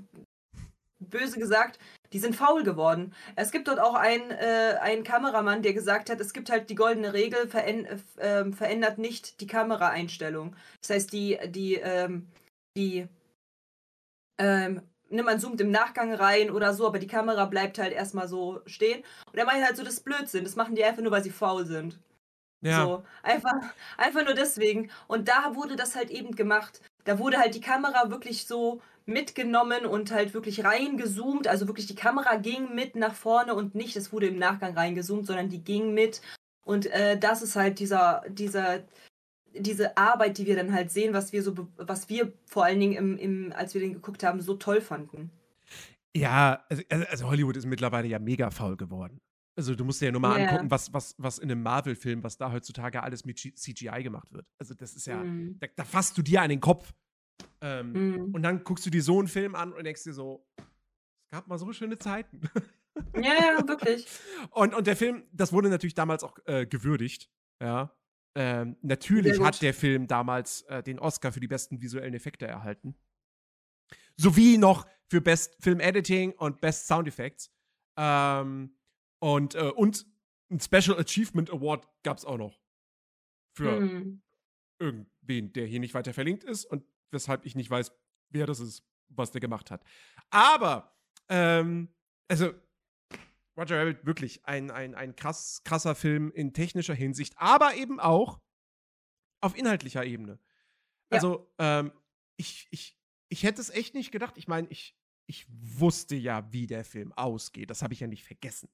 böse gesagt, Die sind faul geworden. Es gibt dort auch einen, äh, einen Kameramann, der gesagt hat, es gibt halt die goldene Regel, veränd äh, ähm, verändert nicht die Kameraeinstellung. Das heißt, die, die, ähm, die, ähm, ne, man zoomt im Nachgang rein oder so, aber die Kamera bleibt halt erstmal so stehen. Und er meint halt so, das ist Blödsinn. Das machen die einfach nur, weil sie faul sind. Ja. So, einfach, einfach nur deswegen. Und da wurde das halt eben gemacht. Da wurde halt die Kamera wirklich so mitgenommen und halt wirklich reingezoomt. Also wirklich die Kamera ging mit nach vorne und nicht, es wurde im Nachgang reingezoomt, sondern die ging mit. Und äh, das ist halt dieser, dieser, diese Arbeit, die wir dann halt sehen, was wir so, was wir vor allen Dingen im, im, als wir den geguckt haben, so toll fanden. Ja, also, also Hollywood ist mittlerweile ja mega faul geworden. Also du musst dir ja nur mal Ja. angucken, was, was, was in einem Marvel-Film, was da heutzutage alles mit CGI gemacht wird. Also das ist ja, Mhm. da, da fasst du dir an den Kopf. Ähm, Mhm. Und dann guckst du dir so einen Film an und denkst dir so, es gab mal so schöne Zeiten. Ja, ja, wirklich. Und, und der Film, das wurde natürlich damals auch äh, gewürdigt. Ja. Ähm, natürlich hat der Film damals äh, den Oscar für die besten visuellen Effekte erhalten. Sowie noch für Best Film Editing und Best Sound Effects. Ähm, und, äh, und ein Special Achievement Award gab es auch noch. Für Mhm. irgendwen, der hier nicht weiter verlinkt ist und weshalb ich nicht weiß, wer das ist, was der gemacht hat. Aber, ähm, also, Roger Rabbit wirklich ein, ein, ein krass, krasser Film in technischer Hinsicht, aber eben auch auf inhaltlicher Ebene. Ja. Also, ähm, ich, ich, ich hätte es echt nicht gedacht. Ich meine, ich, ich wusste ja, wie der Film ausgeht. Das habe ich ja nicht vergessen.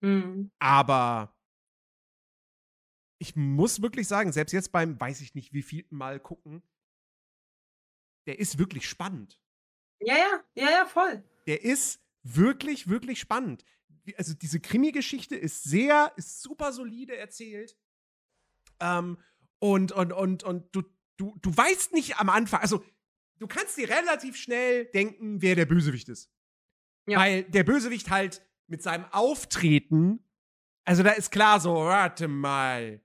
Mhm. Aber ich muss wirklich sagen, selbst jetzt beim, weiß ich nicht, wie viel Mal gucken, der ist wirklich spannend. Ja, ja, ja, ja, voll. Der ist wirklich, wirklich spannend. Also diese Krimi-Geschichte ist sehr, ist super solide erzählt. Ähm, und, und, und, und du, du, du weißt nicht am Anfang, also du kannst dir relativ schnell denken, wer der Bösewicht ist. Ja. Weil der Bösewicht halt mit seinem Auftreten, also da ist klar so, warte mal,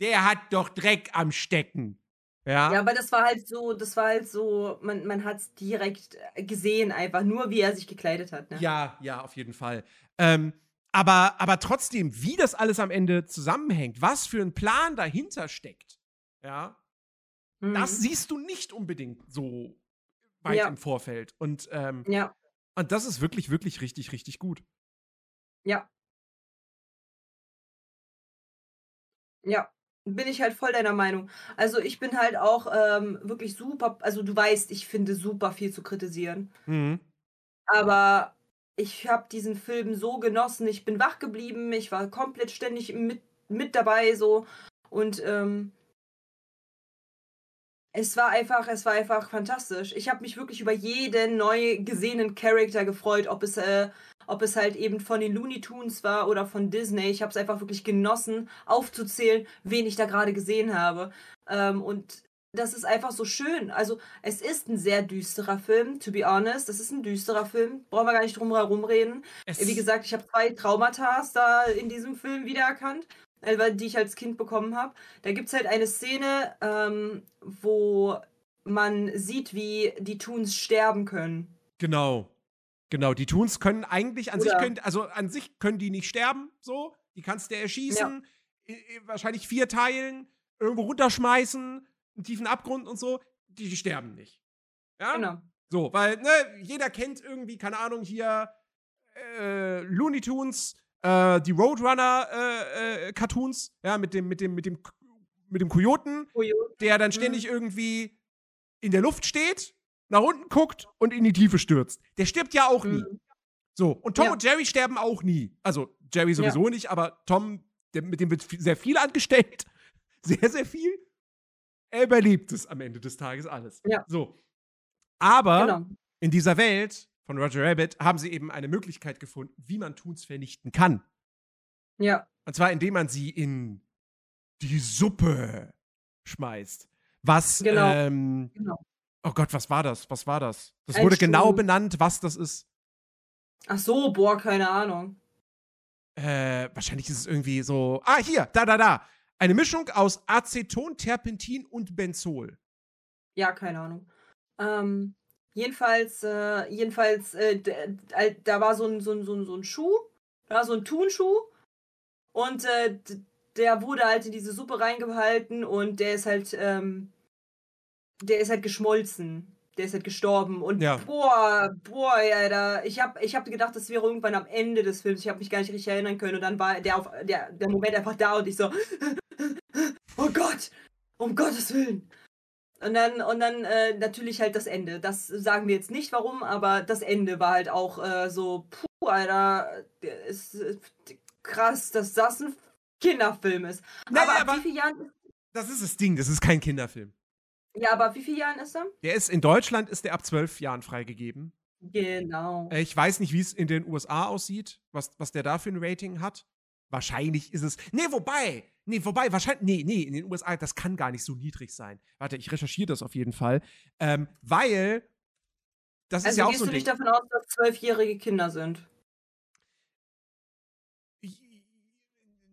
der hat doch Dreck am Stecken. Ja. Ja, aber das war halt so, das war halt so, man, man hat es direkt äh, gesehen, einfach nur wie er sich gekleidet hat. Ne? Ja, ja, auf jeden Fall. Ähm, aber, aber trotzdem, wie das alles am Ende zusammenhängt, was für ein Plan dahinter steckt, ja, Mhm. das siehst du nicht unbedingt so weit Ja. im Vorfeld. Und, ähm, Ja, und das ist wirklich, wirklich richtig, richtig gut. Ja. Ja, bin ich halt voll deiner Meinung. Also ich bin halt auch ähm, wirklich super, also du weißt, ich finde super viel zu kritisieren. Mhm. Aber ich habe diesen Film so genossen. Ich bin wach geblieben. Ich war komplett ständig mit, mit dabei so. Und ähm, es war einfach, es war einfach fantastisch. Ich habe mich wirklich über jeden neu gesehenen Charakter gefreut, ob es, äh, ob es halt eben von den Looney Tunes war oder von Disney. Ich habe es einfach wirklich genossen, aufzuzählen, wen ich da gerade gesehen habe. Ähm, und das ist einfach so schön. Also, es ist ein sehr düsterer Film, to be honest. Das ist ein düsterer Film. Brauchen wir gar nicht drum herum reden. Es, Wie gesagt, ich habe zwei Traumata da in diesem Film wiedererkannt, die ich als Kind bekommen habe. Da gibt es halt eine Szene, ähm, wo man sieht, wie die Toons sterben können. Genau. Genau, die Toons können eigentlich an sich können, also an sich können die nicht sterben, so. Die kannst du erschießen, i- wahrscheinlich vier teilen, irgendwo runterschmeißen, einen tiefen Abgrund und so. Die, die sterben nicht. Ja? Genau. So, weil, ne, jeder kennt irgendwie, keine Ahnung, hier äh, Looney Tunes, äh, die Roadrunner äh, äh, Cartoons, ja, mit dem, mit dem, mit dem, mit dem Kojoten, der dann Mhm. ständig irgendwie in der Luft steht, nach unten guckt und in die Tiefe stürzt. Der stirbt ja auch nie. Mhm. So, und Tom Ja. und Jerry sterben auch nie. Also, Jerry sowieso nicht, aber Tom, der, mit dem wird sehr viel angestellt. Sehr, sehr viel. Er überlebt es am Ende des Tages alles. Ja. So. Aber Genau. in dieser Welt von Roger Rabbit haben sie eben eine Möglichkeit gefunden, wie man Toons vernichten kann. Ja. Und zwar, indem man sie in die Suppe schmeißt. Was, Genau. ähm, Genau. oh Gott, was war das? Was war das? Das Ein wurde genau Strom. benannt, was das ist. Ach so, boah, keine Ahnung. Äh, wahrscheinlich ist es irgendwie so. Ah, hier, da, da, da. Eine Mischung aus Aceton, Terpentin und Benzol. Ja, keine Ahnung. Ähm, Jedenfalls, äh, jedenfalls, äh, äh, da war so ein, so ein, so ein, so ein Schuh, da war so ein Turnschuh und äh, der wurde halt in diese Suppe reingehalten und der ist halt, ähm, der ist halt geschmolzen. Der ist halt gestorben und Ja. boah, boah, ja, da, ich hab, ich hab gedacht, das wäre irgendwann am Ende des Films. Ich habe mich gar nicht richtig erinnern können und dann war der auf, der, der Moment einfach da und ich so, oh Gott, um Gottes Willen. Und dann, und dann äh, natürlich halt das Ende. Das sagen wir jetzt nicht warum, aber das Ende war halt auch äh, so, puh, Alter, der ist äh, krass, dass das ein Kinderfilm ist. Naja, aber ab aber- wie vielen Jahren? Das ist das Ding, das ist kein Kinderfilm. Ja, aber ab wie vielen Jahren ist er? Der ist in Deutschland ist der ab zwölf Jahren freigegeben. Genau. Äh, Ich weiß nicht, wie es in den USA aussieht, was, was der da für ein Rating hat. Wahrscheinlich ist es. Nee, wobei. Nee, wobei, wahrscheinlich. Nee, nee, in den USA, das kann gar nicht so niedrig sein. Warte, ich recherchiere das auf jeden Fall. Ähm, weil. Das ist Also ja auch gehst so du nicht davon aus, dass zwölfjährige Kinder sind?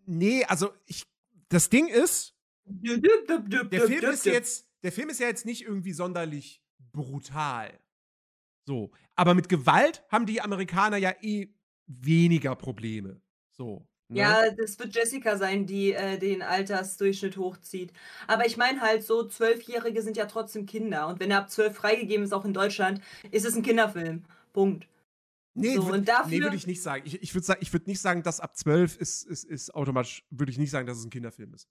Nee, also ich. Das Ding ist, Der Film ist jetzt. Der Film ist ja jetzt nicht irgendwie sonderlich brutal. So. Aber mit Gewalt haben die Amerikaner ja eh weniger Probleme. So. Ne? Ja, das wird Jessica sein, die äh, den Altersdurchschnitt hochzieht. Aber ich meine halt so, Zwölfjährige sind ja trotzdem Kinder. Und wenn er ab zwölf freigegeben ist, auch in Deutschland, ist es ein Kinderfilm. Punkt. Nee, So, würd, und dafür- nee würde ich nicht sagen. Ich, ich würde ich würd nicht sagen, dass ab 12 ist, ist, ist automatisch, würde ich nicht sagen, dass es ein Kinderfilm ist.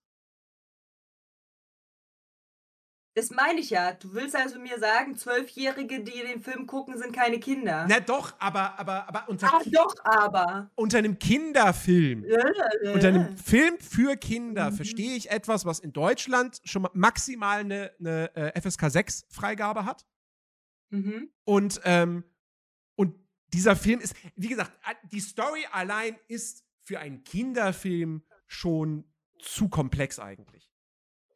Das meine ich ja. Du willst also mir sagen, Zwölfjährige, die den Film gucken, sind keine Kinder. Na doch, aber, aber, aber unter, Ach doch, aber. unter einem Kinderfilm, unter einem Film für Kinder Mhm. verstehe ich etwas, was in Deutschland schon mal maximal eine, eine äh, FSK 6 Freigabe hat. Mhm. Und, ähm, und dieser Film ist, wie gesagt, die Story allein ist für einen Kinderfilm schon zu komplex eigentlich.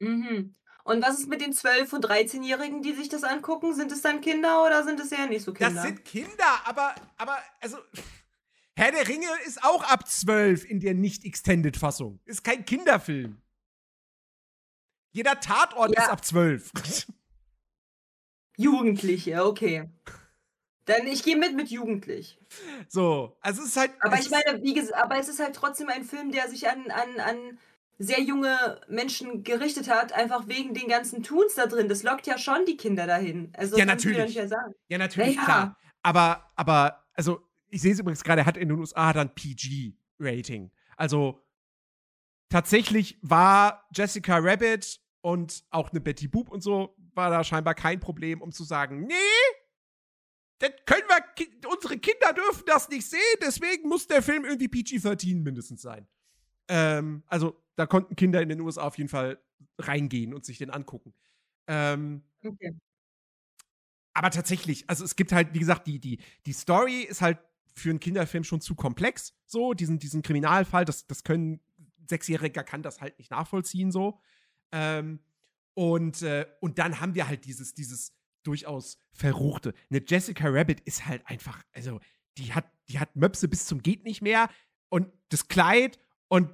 Mhm. Und was ist mit den 12- und 13-Jährigen, die sich das angucken? Sind es dann Kinder oder sind es eher nicht so Kinder? Das sind Kinder, aber, aber, also, Herr der Ringe ist auch ab 12 in der Nicht-Extended-Fassung. Ist kein Kinderfilm. Jeder Tatort Ja. ist ab 12. Jugendliche, okay. Dann ich gehe mit mit jugendlich. so, also es ist halt. Aber es ich meine, wie gesagt, aber es ist halt trotzdem ein Film, der sich an, an, an sehr junge Menschen gerichtet hat, einfach wegen den ganzen Toons da drin. Das lockt ja schon die Kinder dahin. Also Ja, natürlich. Sagen. Ja, natürlich, Ja, ja. klar. Aber, aber, also, ich sehe es übrigens gerade, er hat in den USA dann PG-Rating. Also, tatsächlich war Jessica Rabbit und auch eine Betty Boop und so, war da scheinbar kein Problem, um zu sagen, nee, das können wir, unsere Kinder dürfen das nicht sehen, deswegen muss der Film irgendwie PG-13 mindestens sein. Ähm, also, da konnten Kinder in den USA auf jeden Fall reingehen und sich den angucken. Ähm, Okay. aber tatsächlich, also es gibt halt, wie gesagt, die, die, die Story ist halt für einen Kinderfilm schon zu komplex. So, diesen, diesen Kriminalfall, das, das können, Sechsjähriger kann das halt nicht nachvollziehen, so. Ähm, und, äh, und dann haben wir halt dieses, dieses durchaus Verruchte. Eine Jessica Rabbit ist halt einfach, also, die hat, die hat Möpse bis zum Geht nicht mehr und das Kleid und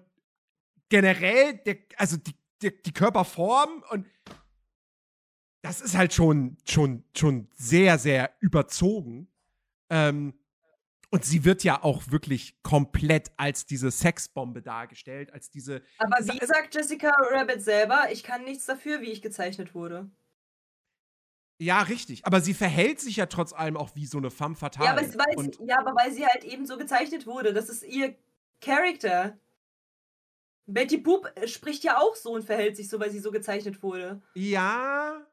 generell, der, also die, die, die Körperform und das ist halt schon, schon, schon sehr, sehr überzogen. Ähm, und sie wird ja auch wirklich komplett als diese Sexbombe dargestellt, als diese. Aber wie sagt Jessica Rabbit selber, ich kann nichts dafür, wie ich gezeichnet wurde. Ja, richtig. Aber sie verhält sich ja trotz allem auch wie so eine femme fatale. Ja aber, weil sie, ja, aber weil sie halt eben so gezeichnet wurde. Das ist ihr Charakter. Betty Boop äh, spricht ja auch so und verhält sich so, weil sie so gezeichnet wurde. ja,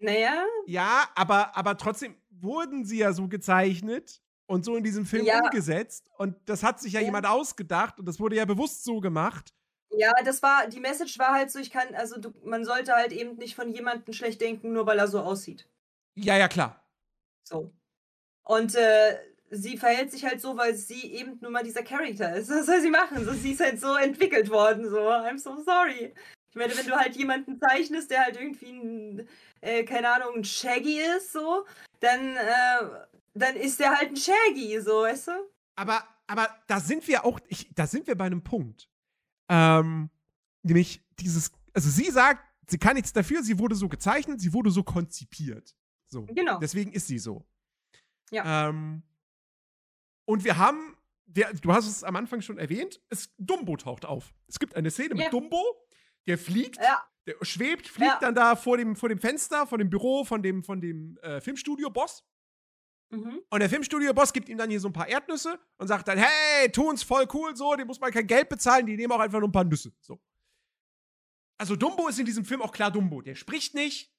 Naja, ja, aber, aber trotzdem wurden sie ja so gezeichnet und so in diesem Film Ja. umgesetzt. Und das hat sich ja, Ja. jemand ausgedacht und das wurde ja bewusst so gemacht. ja, das war, die Message war halt so, ich kann, also du, man sollte halt eben nicht von jemandem schlecht denken, nur weil er so aussieht. Ja, ja, klar. So. Und äh, sie verhält sich halt so, weil sie eben nur mal dieser Charakter ist. Was soll sie machen? So, sie ist halt so entwickelt worden. So, I'm so sorry. Ich meine, wenn du halt jemanden zeichnest, der halt irgendwie ein, äh, keine Ahnung, ein Shaggy ist, so, dann, äh, dann ist der halt ein Shaggy, so, weißt du? Aber, aber da sind wir auch, ich, da sind wir bei einem Punkt. Ähm, nämlich dieses, also sie sagt, sie kann nichts dafür, sie wurde so gezeichnet, sie wurde so konzipiert. So. Genau. Deswegen ist sie so. Ja. Ähm, und wir haben, wir, du hast es am Anfang schon erwähnt, es, Dumbo taucht auf. Es gibt eine Szene Ja. mit Dumbo, der fliegt, Ja, der schwebt, fliegt Ja. dann da vor dem, vor dem Fenster, von dem Büro, von dem, von dem äh, Filmstudio-Boss. mhm. Und der Filmstudio-Boss gibt ihm dann hier so ein paar Erdnüsse und sagt dann, hey, tun's voll cool so, dem muss man kein Geld bezahlen, die nehmen auch einfach nur ein paar Nüsse. So. Also Dumbo ist in diesem Film auch klar Dumbo. Der spricht nicht,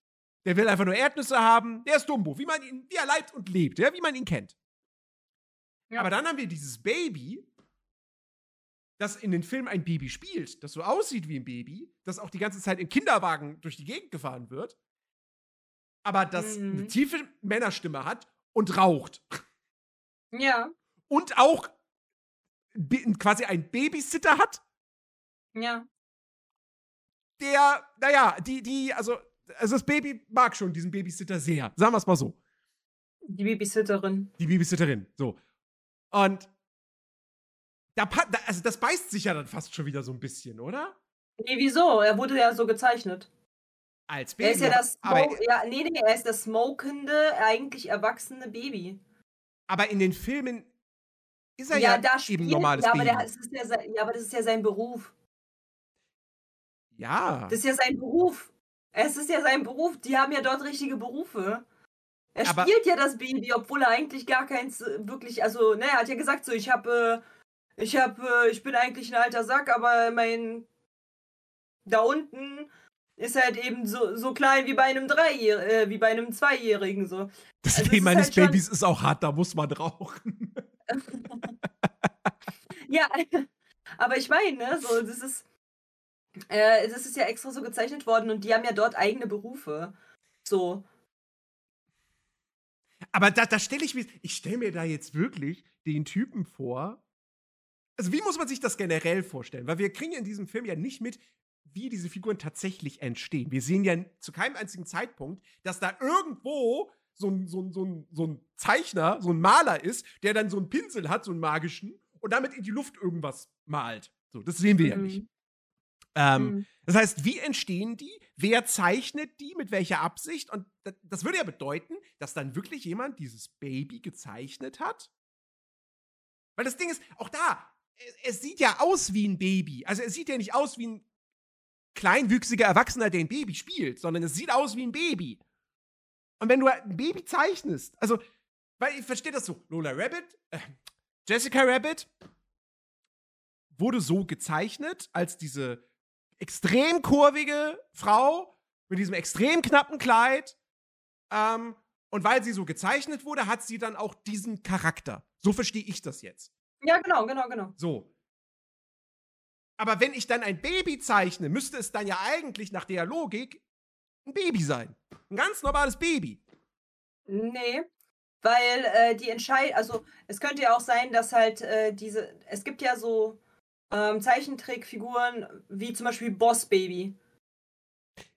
der will einfach nur Erdnüsse haben, der ist Dumbo, wie man ihn, wie er leibt und lebt, ja, wie man ihn kennt. Ja. Aber dann haben wir dieses Baby, das in den Filmen ein Baby spielt, das so aussieht wie ein Baby, das auch die ganze Zeit im Kinderwagen durch die Gegend gefahren wird, aber das Mhm. eine tiefe Männerstimme hat und raucht. ja, Und auch quasi einen Babysitter hat, ja. der, naja, die, die, also, also das Baby mag schon diesen Babysitter sehr. Sagen wir es mal so. Die Babysitterin. Die Babysitterin. So. Und da, da, also das beißt sich ja dann fast schon wieder so ein bisschen, oder? Nee, wieso? Er wurde ja so gezeichnet. Als Baby. Er ist ja das aber, Smo ja, nee, nee, er ist das smokende, eigentlich erwachsene Baby. aber in den Filmen ist er ja, da eben spielt, ein normales ja, aber Baby. der, es ist ja, sein, ja, aber das ist ja sein Beruf. ja. Das ist ja sein Beruf. Es ist ja sein Beruf. Die haben ja dort richtige Berufe. Er Aber- spielt ja das Baby, obwohl er eigentlich gar keins äh, wirklich, also, ne, er hat ja gesagt so, ich habe, äh, ich habe, äh, ich bin eigentlich ein alter Sack, aber mein, da unten ist halt eben so, so klein wie bei einem Dreijährigen, äh, wie bei einem Zweijährigen so. das also Leben ist eines halt schon- Babys ist auch hart, da muss man rauchen. Ja, aber ich meine, ne, so, das ist, äh, das ist ja extra so gezeichnet worden und die haben ja dort eigene Berufe. So. Aber da, da stelle ich mir, ich stelle mir da jetzt wirklich den Typen vor. Also, wie muss man sich das generell vorstellen? Weil wir kriegen in diesem Film ja nicht mit, wie diese Figuren tatsächlich entstehen. Wir sehen ja zu keinem einzigen Zeitpunkt, dass da irgendwo so ein, so ein, so ein, so ein Zeichner, so ein Maler ist, der dann so einen Pinsel hat, so einen magischen, und damit in die Luft irgendwas malt. So, das sehen wir ja nicht. Ähm, Mhm. das heißt, wie entstehen die? Wer zeichnet die? Mit welcher Absicht? Und das, das würde ja bedeuten, dass dann wirklich jemand dieses Baby gezeichnet hat. Weil das Ding ist, auch da, es, es sieht ja aus wie ein Baby. Also es sieht ja nicht aus wie ein kleinwüchsiger Erwachsener, der ein Baby spielt, sondern es sieht aus wie ein Baby. Und wenn du ein Baby zeichnest, also, weil ich verstehe das so, Lola Rabbit, äh, Jessica Rabbit wurde so gezeichnet als diese extrem kurvige Frau mit diesem extrem knappen Kleid. Ähm, und weil sie so gezeichnet wurde, hat sie dann auch diesen Charakter. So verstehe ich das jetzt. Ja, genau, genau, genau. So. Aber wenn ich dann ein Baby zeichne, müsste es dann ja eigentlich nach der Logik ein Baby sein. Ein ganz normales Baby. Nee, weil äh, die Entscheidung, also es könnte ja auch sein, dass halt äh, diese, es gibt ja so ähm, Zeichentrickfiguren wie zum Beispiel Boss Baby.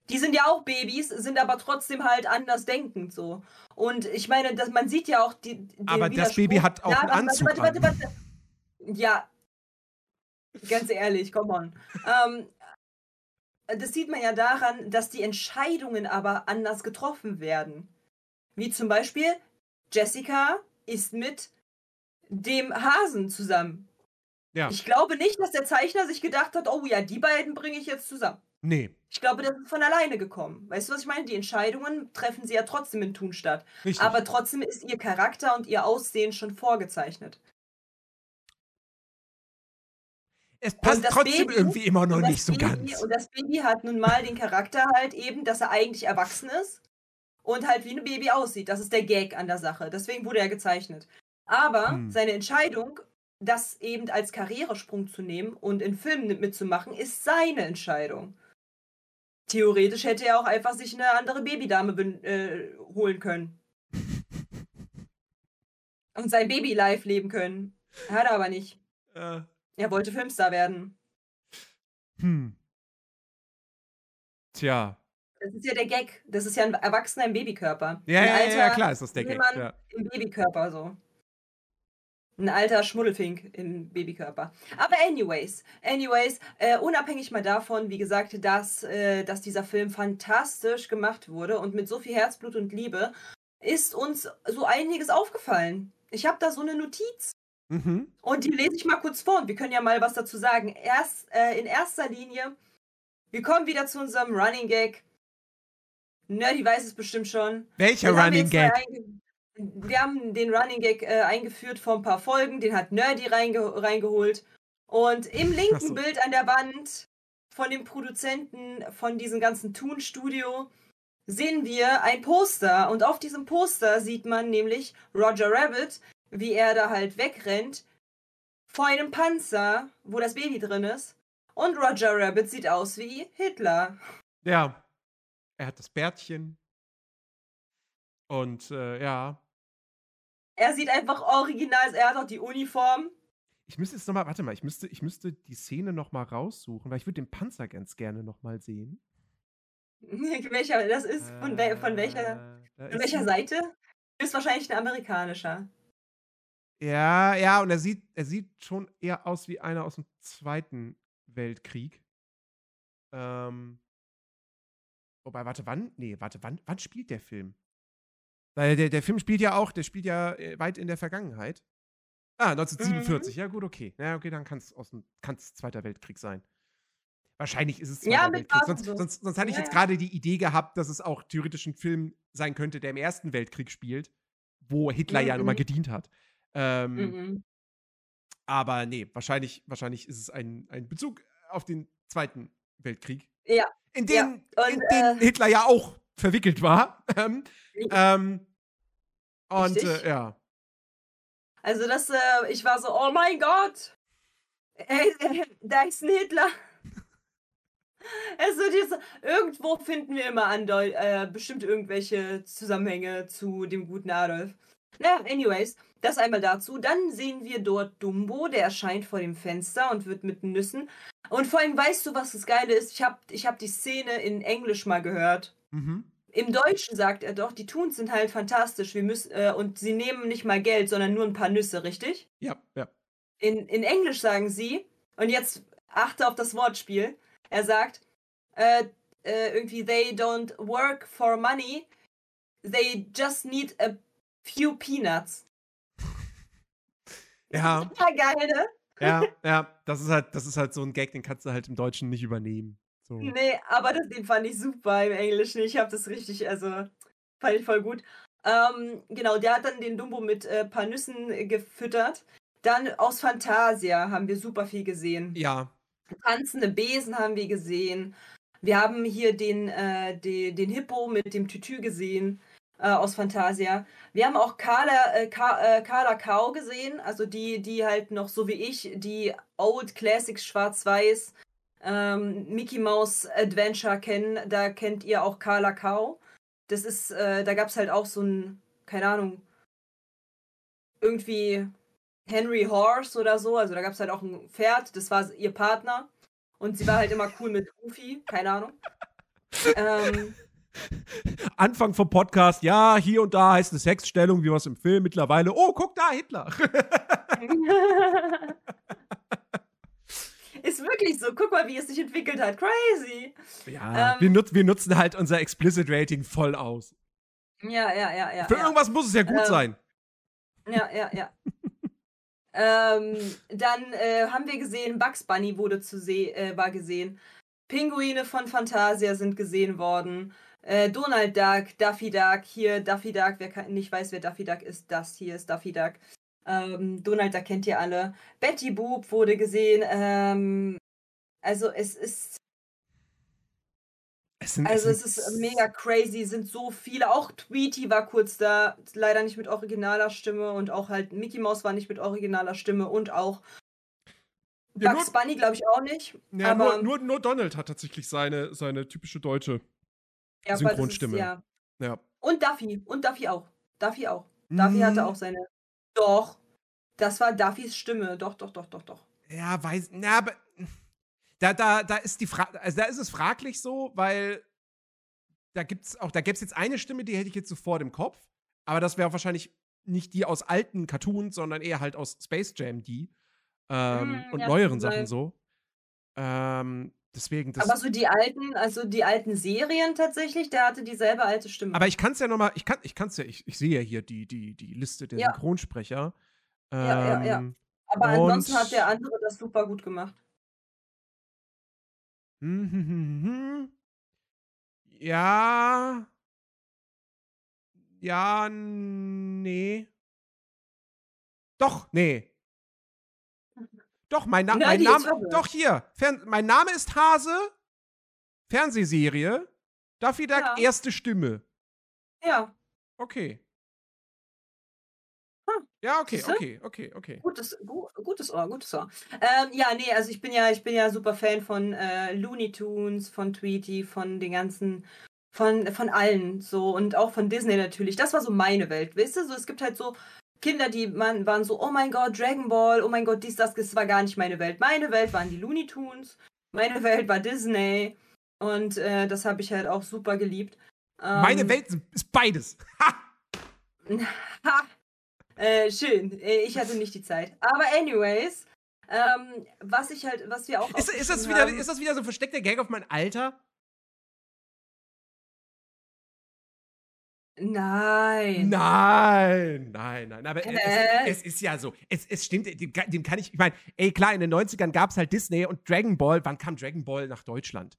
Die sind ja auch Babys, sind aber trotzdem halt anders denkend so. Und ich meine, dass man sieht ja auch die. Den Aber das Baby hat auch einen Anzug warte, warte, warte, warte. Ja. Ganz ehrlich, come on. Ähm, das sieht man ja daran, dass die Entscheidungen aber anders getroffen werden. Wie zum Beispiel, Jessica ist mit dem Hasen zusammen. Ja. Ich glaube nicht, dass der Zeichner sich gedacht hat, oh ja, die beiden bringe ich jetzt zusammen. Nee, Ich glaube, das ist von alleine gekommen. Weißt du, was ich meine? Die Entscheidungen treffen sie ja trotzdem in Tunstadt. richtig. Aber trotzdem ist ihr Charakter und ihr Aussehen schon vorgezeichnet. es passt trotzdem Baby- irgendwie immer noch nicht so Baby, ganz. Und das Baby hat nun mal den Charakter halt eben, dass er eigentlich erwachsen ist und halt wie ein Baby aussieht. Das ist der Gag an der Sache. Deswegen wurde er gezeichnet. Aber Hm. seine Entscheidung, das eben als Karrieresprung zu nehmen und in Filmen mitzumachen, ist seine Entscheidung. Theoretisch hätte er auch einfach sich eine andere Babydame äh, holen können. und sein Baby live leben können. Hat er aber nicht. Äh, Er wollte Filmstar werden. hm. Tja. Das ist ja der Gag. Das ist ja ein Erwachsener im Babykörper. Ja, ja, ja, klar ist das der Gag. Ja. Im Babykörper so. Ein alter Schmuddelfink im Babykörper. Aber anyways, anyways, äh, unabhängig mal davon, wie gesagt, dass, äh, dass dieser Film fantastisch gemacht wurde und mit so viel Herzblut und Liebe, ist uns so einiges aufgefallen. Ich habe da so eine Notiz Mhm. und die lese ich mal kurz vor und wir können ja mal was dazu sagen. Erst äh, in erster Linie, wir kommen wieder zu unserem Running Gag. Nerdy weiß es bestimmt schon. Welcher Running Gag? Wir haben den Running Gag äh, eingeführt vor ein paar Folgen, den hat Nerdy reinge reingeholt. Und im linken so. Bild an der Wand von dem Produzenten von diesem ganzen Toon-Studio sehen wir ein Poster. Und auf diesem Poster sieht man nämlich Roger Rabbit, wie er da halt wegrennt vor einem Panzer, wo das Baby drin ist. Und Roger Rabbit sieht aus wie Hitler. Ja. Er hat das Bärtchen. Und äh, ja. Er sieht einfach original, er hat auch die Uniform. Ich müsste jetzt nochmal, warte mal, ich müsste, ich müsste die Szene nochmal raussuchen, weil ich würde den Panzer ganz gerne nochmal sehen. Welcher, das ist von, wel, von welcher, Äh, von ist welcher Seite? Ist wahrscheinlich ein amerikanischer. Ja, ja, und er sieht, er sieht schon eher aus wie einer aus dem Zweiten Weltkrieg. Ähm. Wobei, warte, wann? Nee, warte, wann, wann spielt der Film? Weil der, der Film spielt ja auch, der spielt ja äh, weit in der Vergangenheit. Ah, 1947, ja gut, okay. Ja, okay, dann kann es aus dem kann's Zweiter Weltkrieg sein. Wahrscheinlich ist es Zweiter Ja, Weltkrieg. Sonst, so. sonst, sonst hatte ich Ja, jetzt ja. gerade die Idee gehabt, dass es auch theoretisch ein Film sein könnte, der im Ersten Weltkrieg spielt, wo Hitler ja nun mal Mhm. gedient hat. Ähm, Mhm. aber nee, wahrscheinlich, wahrscheinlich ist es ein, ein Bezug auf den Zweiten Weltkrieg. Ja, In ja. Und, in den äh, Hitler ja auch verwickelt war. Ähm, ähm, und äh, ja. Also das, äh, ich war so, oh mein Gott, ey, äh, da ist ein Hitler. Also diese, irgendwo finden wir immer andeu äh, bestimmt irgendwelche Zusammenhänge zu dem guten Adolf. Naja, anyways, das einmal dazu. Dann sehen wir dort Dumbo, der erscheint vor dem Fenster und wird mit Nüssen. Und vor allem, weißt du, was das Geile ist? Ich habe ich hab die Szene in Englisch mal gehört. Mhm. Im Deutschen sagt er doch, die Toons sind halt fantastisch. Wir müssen, äh, und sie nehmen nicht mal Geld, sondern nur ein paar Nüsse, richtig? Ja, ja. In, in Englisch sagen sie, und jetzt achte auf das Wortspiel, er sagt, äh, äh, irgendwie, they don't work for money, they just need a few peanuts. Ja, Ja, geil, ne? ja, ja. Das ist halt, das ist halt so ein Gag, den kannst du halt im Deutschen nicht übernehmen. So. Nee, aber das, den fand ich super im Englischen. Ich habe das richtig, also fand ich voll gut. Ähm, genau, der hat dann den Dumbo mit äh, paar Nüssen äh, gefüttert. Dann aus Fantasia haben wir super viel gesehen. Ja. Tanzende Besen haben wir gesehen. Wir haben hier den, äh, den, den Hippo mit dem Tütü gesehen äh, aus Fantasia. Wir haben auch Carla, äh, Ka, äh, Carla Kau gesehen, also die, die halt noch so wie ich die Old Classics Schwarz-Weiß ähm, Mickey Mouse Adventure kennen. Da kennt ihr auch Carla Kau. Das ist, äh, da gab es halt auch so ein, keine Ahnung, irgendwie Henry Horse oder so. Also da gab es halt auch ein Pferd, das war ihr Partner. Und sie war halt immer cool mit Goofy, keine Ahnung. ähm, Anfang vom Podcast, ja, hier und da heißt eine Sexstellung, wie was im Film mittlerweile. Oh, guck da, Hitler. ist wirklich so. Guck mal, wie es sich entwickelt hat. Crazy. ja, Ähm, wir, nutz, wir nutzen halt unser Explicit Rating voll aus. Ja, ja, ja, ja. Für ja. irgendwas muss es ja gut Ähm, sein. Ja, ja, ja. ähm, dann äh, haben wir gesehen, Bugs Bunny wurde zu se äh, war gesehen. Pinguine von Fantasia sind gesehen worden. Äh, Donald Duck, Daffy Duck, hier Daffy Duck, wer kann, nicht weiß, wer Daffy Duck ist, das hier ist Daffy Duck. Ähm, Donald Duck kennt ihr alle. Betty Boop wurde gesehen. Ähm, also es ist Es sind, also es sind ist mega crazy, sind so viele. Auch Tweety war kurz da, leider nicht mit originaler Stimme und auch halt Mickey Mouse war nicht mit originaler Stimme und auch Ja, Bugs Bunny glaube ich auch nicht. Ja, aber nur, nur, nur Donald hat tatsächlich seine, seine typische deutsche. ja, Synchronstimme. Ist, ja. Ja. Und Duffy und Duffy auch. Duffy auch. Duffy hatte auch seine. Doch, das war Duffys Stimme. Doch, doch, doch, doch, doch. Ja, weiß. Na, aber. Da, da, da ist die Frage. Also da ist es fraglich so, weil da gibt's auch, da gäbe es jetzt eine Stimme, die hätte ich jetzt sofort im Kopf. Aber das wäre wahrscheinlich nicht die aus alten Cartoons, sondern eher halt aus Space Jam die. Ähm, Mm, und ja, neueren Sachen so. Ähm, deswegen, das, Aber so die alten, also die alten Serien tatsächlich, der hatte dieselbe alte Stimme. Aber ich kann es ja nochmal, ich kann ich kann's ja, ich, ich sehe ja hier die, die, die Liste der Ja. Synchronsprecher. Ähm, Ja, ja, ja. Aber ansonsten hat der andere das super gut gemacht. Ja. Ja, nee. Doch, nee. Doch, mein, Na mein Name. Doch, hier. Fern mein Name ist Hase. Fernsehserie. Daffy Duck, Ja. erste Stimme. Ja, Okay. Hm, Ja, okay, okay, okay, okay. gutes, gu gutes Ohr, gutes Ohr. Ähm, ja, nee, also ich bin ja, ich bin ja super Fan von äh, Looney Tunes, von Tweety, von den ganzen, von, von allen so und auch von Disney natürlich. Das war so meine Welt, weißt du? So, es gibt halt so Kinder, die man, waren so, oh mein Gott, Dragon Ball, oh mein Gott, dies, das, das war gar nicht meine Welt. Meine Welt waren die Looney Tunes, meine Welt war Disney und äh, das habe ich halt auch super geliebt. Meine Ähm, Welt ist beides. Ha! Ha! Äh, schön. Äh, Ich hatte nicht die Zeit. Aber anyways, ähm, was ich halt, was wir auch Ist, ist, das wieder, haben- ist das wieder so ein versteckter Gag auf mein Alter? Nein. Nein, nein, nein. Aber es, Hä? es, es ist ja so. Es, es stimmt, dem, kann- dem kann ich. Ich meine, ey, klar, in den 90ern gab es halt Disney und Dragon Ball. Wann kam Dragon Ball nach Deutschland?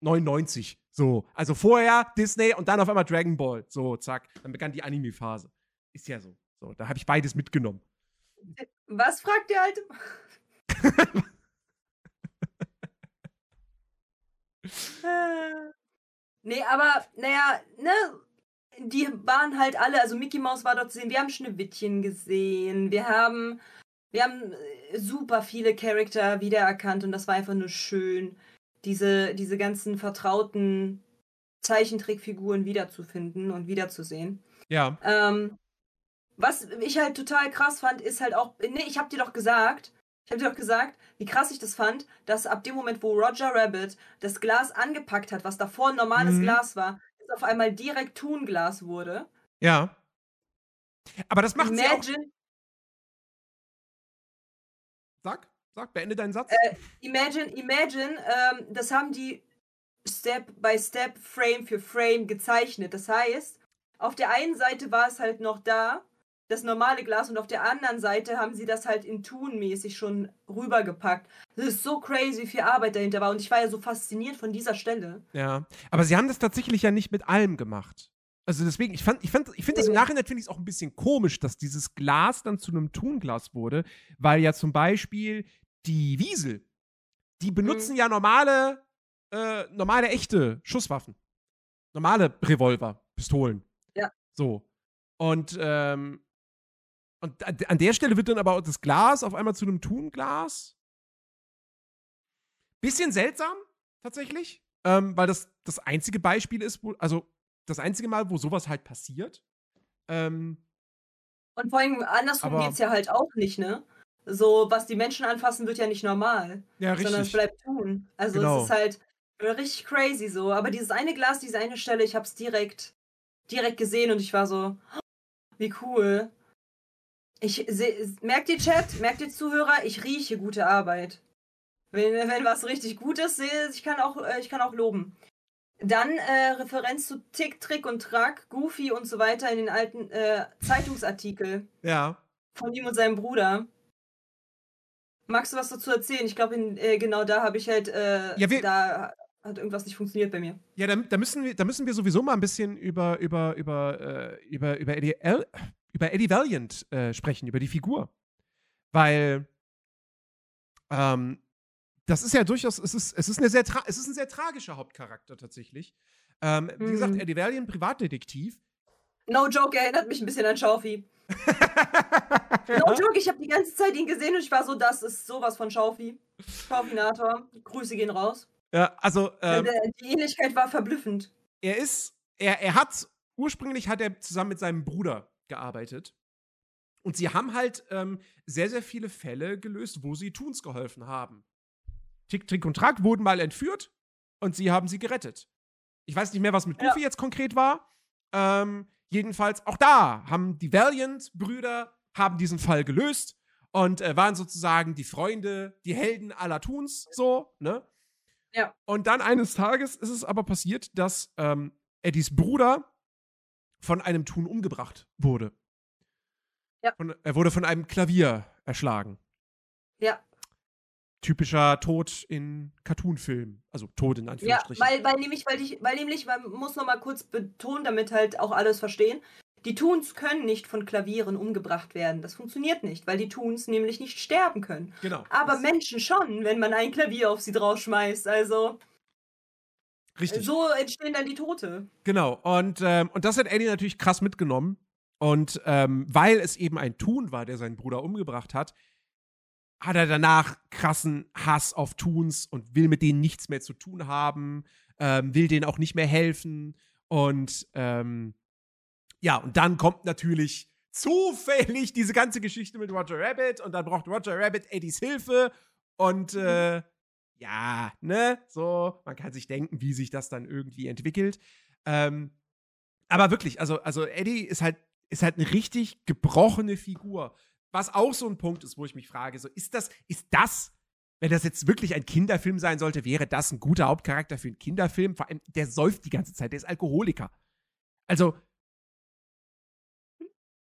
99. So. Also vorher Disney und dann auf einmal Dragon Ball. So, zack. Dann begann die Anime-Phase. Ist ja so. So, da habe ich beides mitgenommen. Was fragt der alte? Äh, nee, aber naja, ne, die waren halt alle, also Mickey Mouse war dort zu sehen, wir haben Schneewittchen gesehen, wir haben, wir haben äh, super viele Charakter wiedererkannt und das war einfach nur schön, diese, diese ganzen vertrauten Zeichentrickfiguren wiederzufinden und wiederzusehen. Ja. Ähm, was ich halt total krass fand, ist halt auch, nee, ich hab dir doch gesagt, ich hab dir doch gesagt, wie krass ich das fand, dass ab dem Moment, wo Roger Rabbit das Glas angepackt hat, was davor ein normales Mhm. Glas war, es auf einmal direkt Tunglas wurde. Ja. Aber das macht sie auch. Imagine, Sag, sag, beende deinen Satz. Äh, imagine, imagine, ähm, das haben die Step by Step, Frame für Frame gezeichnet. Das heißt, auf der einen Seite war es halt noch da, das normale Glas, und auf der anderen Seite haben sie das halt in Tunmäßig schon rübergepackt. Das ist so crazy, wie viel Arbeit dahinter war. Und ich war ja so fasziniert von dieser Stelle. Ja, aber sie haben das tatsächlich ja nicht mit allem gemacht. Also deswegen, ich fand, ich fand, ich finde das im. Nachhinein finde ich es auch ein bisschen komisch, dass dieses Glas dann zu einem Tunglas wurde, weil ja zum Beispiel die Wiesel, die benutzen ja normale, äh, normale echte Schusswaffen, normale Revolver, Pistolen. Ja. So und ähm, und an der Stelle wird dann aber das Glas auf einmal zu einem Tunglas. Bisschen seltsam, tatsächlich. Ähm, weil das das einzige Beispiel ist, wo, also das einzige Mal, wo sowas halt passiert. Ähm, Und vor allem andersrum Aber- geht's ja halt auch nicht, ne? So, was die Menschen anfassen, wird ja nicht normal. ja, sondern es richtig. bleibt tun. Also Genau. es ist halt richtig crazy so. Aber dieses eine Glas, diese eine Stelle, ich hab's direkt, direkt gesehen und ich war so, wie cool. Ich seh, merkt ihr Chat, merkt ihr Zuhörer, ich rieche gute Arbeit. Wenn, wenn was richtig gut ist, sehe ich kann auch, äh, ich kann auch loben. Dann äh, Referenz zu Tick, Trick und Track, Goofy und so weiter in den alten äh, Zeitungsartikel Ja. von ihm und seinem Bruder. Magst du was dazu erzählen? Ich glaube, äh, genau da habe ich halt, äh, Ja, wir- da hat irgendwas nicht funktioniert bei mir. Ja, da, da, müssen wir, da müssen wir sowieso mal ein bisschen über, über, über, äh, über, über, El, über Eddie Valiant äh, sprechen, über die Figur. Weil ähm, das ist ja durchaus, es ist, es ist, eine sehr es ist ein sehr tragischer Hauptcharakter tatsächlich. Ähm, Wie gesagt, Mhm. Eddie Valiant, Privatdetektiv. No joke, er erinnert mich ein bisschen an Schaufi. No joke, ich habe die ganze Zeit ihn gesehen und ich war so, das ist sowas von Schaufi. Schaufinator, Grüße gehen raus. ja, also ähm, die Ähnlichkeit war verblüffend. er ist, er, er hat, ursprünglich hat er zusammen mit seinem Bruder gearbeitet. Und sie haben halt ähm, sehr, sehr viele Fälle gelöst, wo sie Toons geholfen haben. Tick, Trick und Track wurden mal entführt und sie haben sie gerettet. Ich weiß nicht mehr, was mit Ja. Goofy jetzt konkret war. Ähm, jedenfalls, auch da haben die Valiant-Brüder haben diesen Fall gelöst und äh, waren sozusagen die Freunde, die Helden aller Toons, so, ne? Ja. Und dann eines Tages ist es aber passiert, dass ähm, Eddies Bruder von einem Tun umgebracht wurde. Ja. Von, er wurde von einem Klavier erschlagen. Ja. Typischer Tod in Cartoon-Filmen. Also Tod in Ja, Anführungsstrichen. weil, weil nämlich, weil ich, weil nämlich, man muss noch mal kurz betonen, damit halt auch alles verstehen. Die Toons können nicht von Klavieren umgebracht werden. Das funktioniert nicht, weil die Toons nämlich nicht sterben können. genau. Aber Menschen schon, wenn man ein Klavier auf sie draufschmeißt. Also Richtig. so entstehen dann die Tote. Genau. Und, ähm, und das hat Eddie natürlich krass mitgenommen. Und ähm, weil es eben ein Tun war, der seinen Bruder umgebracht hat, hat er danach krassen Hass auf Tuns und will mit denen nichts mehr zu tun haben, ähm, will denen auch nicht mehr helfen. Und ähm, ja, und dann kommt natürlich zufällig diese ganze Geschichte mit Roger Rabbit und dann braucht Roger Rabbit Eddies Hilfe und äh, ja, ne, so, man kann sich denken, wie sich das dann irgendwie entwickelt. Ähm, aber wirklich, also, also Eddie ist halt, ist halt eine richtig gebrochene Figur. Was auch so ein Punkt ist, wo ich mich frage, so, ist das, ist das, wenn das jetzt wirklich ein Kinderfilm sein sollte, wäre das ein guter Hauptcharakter für einen Kinderfilm? Vor allem, der säuft die ganze Zeit, der ist Alkoholiker. Also,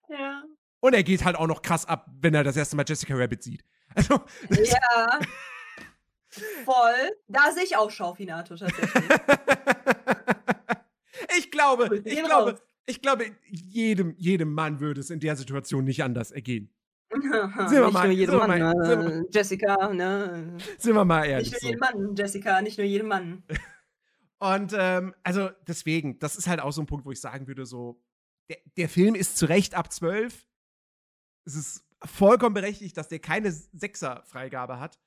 Ja. und er geht halt auch noch krass ab, wenn er das erste Mal Jessica Rabbit sieht. Also, Ja. Voll. Da sehe ich auch Schaufinato tatsächlich. ich glaube, ich glaube, ich glaube, jedem, jedem Mann würde es in der Situation nicht anders ergehen. nicht wir mal- nur jedem sind Mann, mal- sind äh, Jessica, ne? Sind wir mal Nicht ehrlich. nur So. jedem Mann, Jessica, nicht nur jedem Mann. Und ähm, also deswegen, das ist halt auch so ein Punkt, wo ich sagen würde, so, der, der Film ist zu Recht ab 12. Es ist vollkommen berechtigt, dass der keine Sechser-Freigabe hat.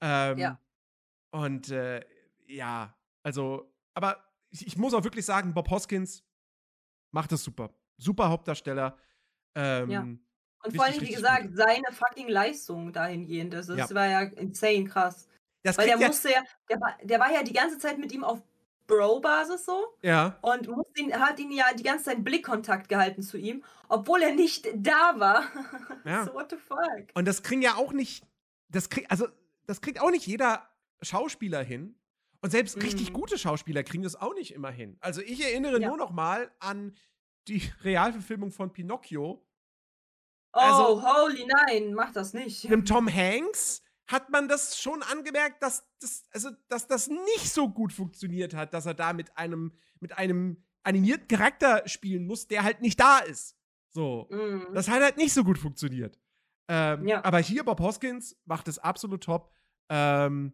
Ähm, Ja. Und äh, ja, also, aber ich, ich muss auch wirklich sagen, Bob Hoskins macht das super. Super Hauptdarsteller. Ähm, Ja. Und Richtig, vor allem, wie gesagt, gut. seine fucking Leistung dahingehend. Das, das Ja. war ja insane krass. Das Weil der ja, musste ja, der war, der war ja die ganze Zeit mit ihm auf Bro-Basis so ja, und musste ihn, hat ihn ja die ganze Zeit Blickkontakt gehalten zu ihm, obwohl er nicht da war. Ja. so, what the fuck? Und das kriegen ja auch nicht, das kriegt, also, das kriegt auch nicht jeder Schauspieler hin. Und selbst richtig Mhm. gute Schauspieler kriegen das auch nicht immer hin. Also ich erinnere Ja. nur noch mal an die Realverfilmung von Pinocchio. Oh, Also- holy nein, mach das nicht. Einem Tom Hanks hat man das schon angemerkt, dass das, also, dass das nicht so gut funktioniert hat, dass er da mit einem, mit einem animierten Charakter spielen muss, der halt nicht da ist. So. Mm. Das hat halt nicht so gut funktioniert. Ähm, Ja. Aber hier Bob Hoskins macht es absolut top. Ähm,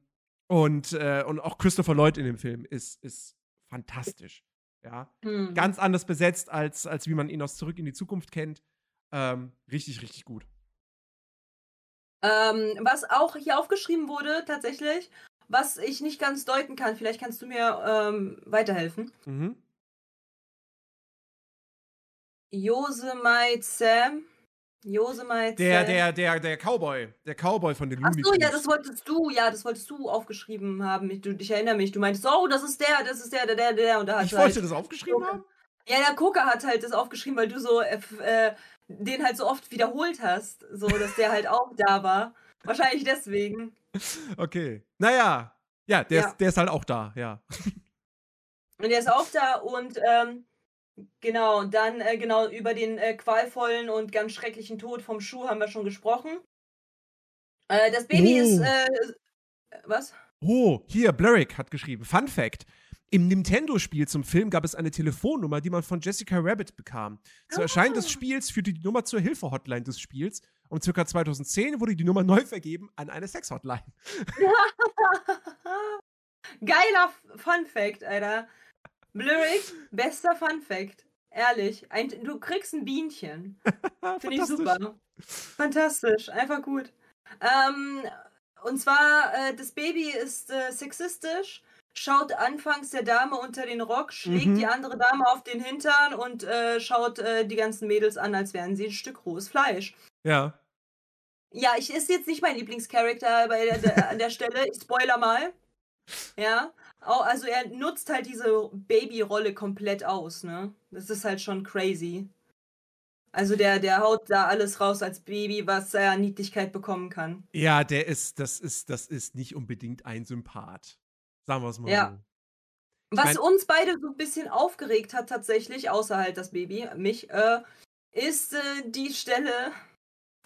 und, äh, und auch Christopher Lloyd in dem Film ist, ist fantastisch. Ja. Mm. Ganz anders besetzt, als, als wie man ihn aus Zurück in die Zukunft kennt. Ähm, richtig, richtig gut. Ähm, was auch hier aufgeschrieben wurde, tatsächlich, was ich nicht ganz deuten kann, vielleicht kannst du mir ähm, weiterhelfen. Mhm. Yosemite Sam. Yosemite Der, der, der, der Cowboy. Der Cowboy von den Ach Looney so, ja, Tunes. das wolltest du, ja, das wolltest du aufgeschrieben haben. Ich, du, ich erinnere mich, du meintest, oh, das ist der, das ist der, der, der, der. Und da hat Ich halt, wollte das aufgeschrieben haben? Ja, der Coca hat halt das aufgeschrieben, weil du so äh, äh, den halt so oft wiederholt hast. So, dass der halt auch da war. Wahrscheinlich deswegen. Okay. Naja. Ja, der, Ja. Ist, der ist halt auch da, ja. Und der ist auch da und ähm, genau, und dann äh, genau über den äh, qualvollen und ganz schrecklichen Tod vom Schuh haben wir schon gesprochen. Äh, das Baby Oh. ist äh, was? Oh, hier, Blurrick hat geschrieben. Fun Fact. Im Nintendo-Spiel zum Film gab es eine Telefonnummer, die man von Jessica Rabbit bekam. Zu Erscheinen des Ah. Spiels führte die Nummer zur Hilfe-Hotline des Spiels. Und circa 2010 wurde die Nummer neu vergeben an eine Sex-Hotline. Geiler Fun Fact, Alter. Blurrick, bester Fun Fact. Ehrlich, ein, du kriegst ein Bienchen. Finde ich super. Fantastisch, einfach gut. Ähm, und zwar, äh, das Baby ist äh, sexistisch, schaut anfangs der Dame unter den Rock, schlägt Mhm. die andere Dame auf den Hintern und äh, schaut äh, die ganzen Mädels an, als wären sie ein Stück rohes Fleisch. Ja. Ja, ich ist jetzt nicht mein Lieblingscharakter bei der, der, an der Stelle. Ich spoiler mal. Ja. Au- Also er nutzt halt diese Baby-Rolle komplett aus, ne? Das ist halt schon crazy. Also der, der haut da alles raus als Baby, was er an Niedlichkeit bekommen kann. Ja, der ist, das ist, das ist nicht unbedingt ein Sympath. Sagen wir es mal Ja. so. Was mein- uns beide so ein bisschen aufgeregt hat tatsächlich, außer halt das Baby, mich, äh, ist äh, die Stelle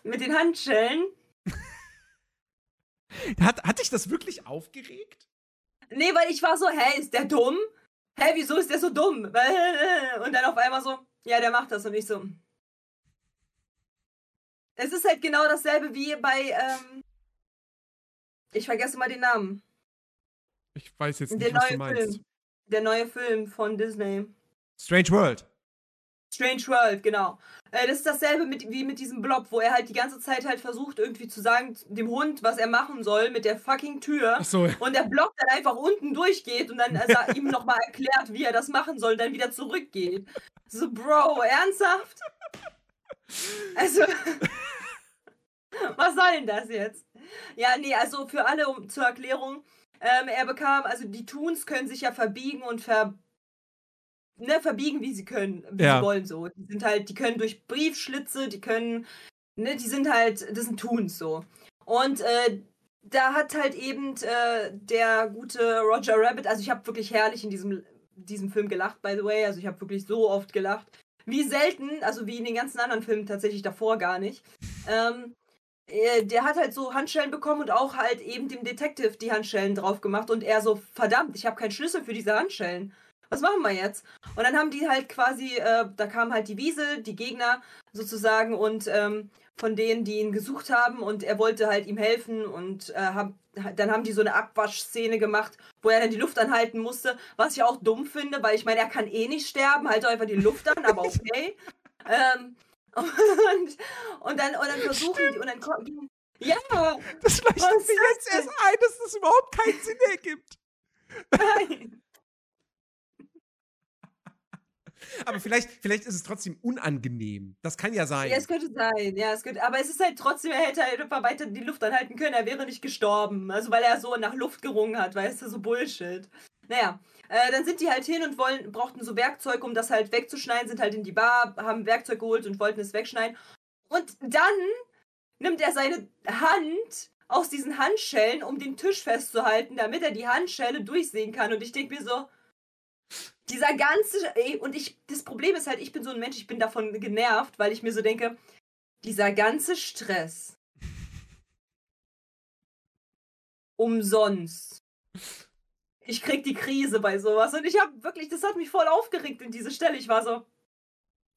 mit den Handschellen. Hat, hat dich das wirklich aufgeregt? Nee, weil ich war so, hä, ist der dumm? Hä, wieso ist der so dumm? Und dann auf einmal so, ja, der macht das und ich so. Es ist halt genau dasselbe wie bei, ähm, ich vergesse mal den Namen. Ich weiß jetzt Der nicht, was du neue meinst. Film. Der neue Film von Disney. Strange World. Strange World, genau. Äh, das ist dasselbe mit, wie mit diesem Blob, wo er halt die ganze Zeit halt versucht, irgendwie zu sagen, dem Hund, was er machen soll mit der fucking Tür. Ach so. Und der Blob dann einfach unten durchgeht und dann sa- ihm nochmal erklärt, wie er das machen soll, und dann wieder zurückgeht. So, Bro, ernsthaft? Also, was soll denn das jetzt? Ja, nee, also für alle um, zur Erklärung, ähm, er bekam, also die Toons können sich ja verbiegen und ver, ne, verbiegen, wie sie können, wie Ja. sie wollen, so. Die sind halt, die können durch Briefschlitze, die können, ne, die sind halt, das sind Toons, so. Und, äh, da hat halt eben äh, der gute Roger Rabbit, also ich habe wirklich herrlich in diesem, diesem Film gelacht, by the way, also ich habe wirklich so oft gelacht. Wie selten, also wie in den ganzen anderen Filmen tatsächlich davor gar nicht. Ähm, äh, der hat halt so Handschellen bekommen und auch halt eben dem Detective die Handschellen drauf gemacht und er so, verdammt, ich habe keinen Schlüssel für diese Handschellen. Was machen wir jetzt? Und dann haben die halt quasi, äh, da kam halt die Wiesel, die Gegner sozusagen und ähm, von denen, die ihn gesucht haben und er wollte halt ihm helfen und äh, hab, dann haben die so eine Abwaschszene gemacht, wo er dann die Luft anhalten musste, was ich auch dumm finde, weil ich meine, er kann eh nicht sterben, halt doch einfach die Luft an, aber okay. ähm, und, und dann und dann versuchen die und dann ko- ging- ja, Das leuchtet mir jetzt erst ein, dass das überhaupt keinen Sinn ergibt. nein. Aber vielleicht, vielleicht ist es trotzdem unangenehm. Das kann ja sein. Ja, es könnte sein, ja, es könnte, aber es ist halt trotzdem, er hätte halt einfach weiter die Luft anhalten können, er wäre nicht gestorben. Also weil er so nach Luft gerungen hat, weißt du, so Bullshit. Naja, äh, dann sind die halt hin und wollen, brauchten so Werkzeug, um das halt wegzuschneiden, sind halt in die Bar, haben Werkzeug geholt und wollten es wegschneiden. Und dann nimmt er seine Hand aus diesen Handschellen, um den Tisch festzuhalten, damit er die Handschelle durchsehen kann. Und ich denke mir so, dieser ganze, ey, und ich, das Problem ist halt, ich bin so ein Mensch, ich bin davon genervt, weil ich mir so denke, dieser ganze Stress. Umsonst. Ich krieg die Krise bei sowas und ich habe wirklich, das hat mich voll aufgeregt in diese Stelle. Ich war so,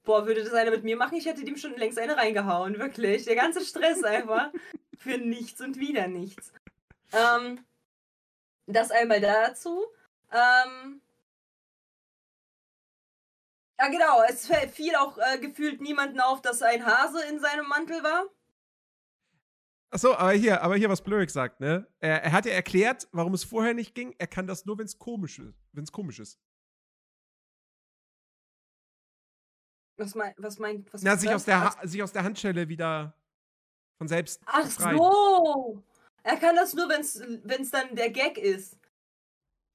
boah, würde das einer mit mir machen, ich hätte dem schon längst eine reingehauen, wirklich. Der ganze Stress einfach für nichts und wieder nichts. Ähm, das einmal dazu. Ähm, ja, genau. Es fiel auch äh, gefühlt niemanden auf, dass ein Hase in seinem Mantel war. Achso, aber hier, aber hier, was Blurrick sagt, ne? Er, er hat ja erklärt, warum es vorher nicht ging. Er kann das nur, wenn es komisch ist. Wenn es komisch ist. Was meint, was meint, was Na, sich aus, der ha sich aus der Handschelle wieder von selbst Ach befreien. so. Er kann das nur, wenn es dann der Gag ist.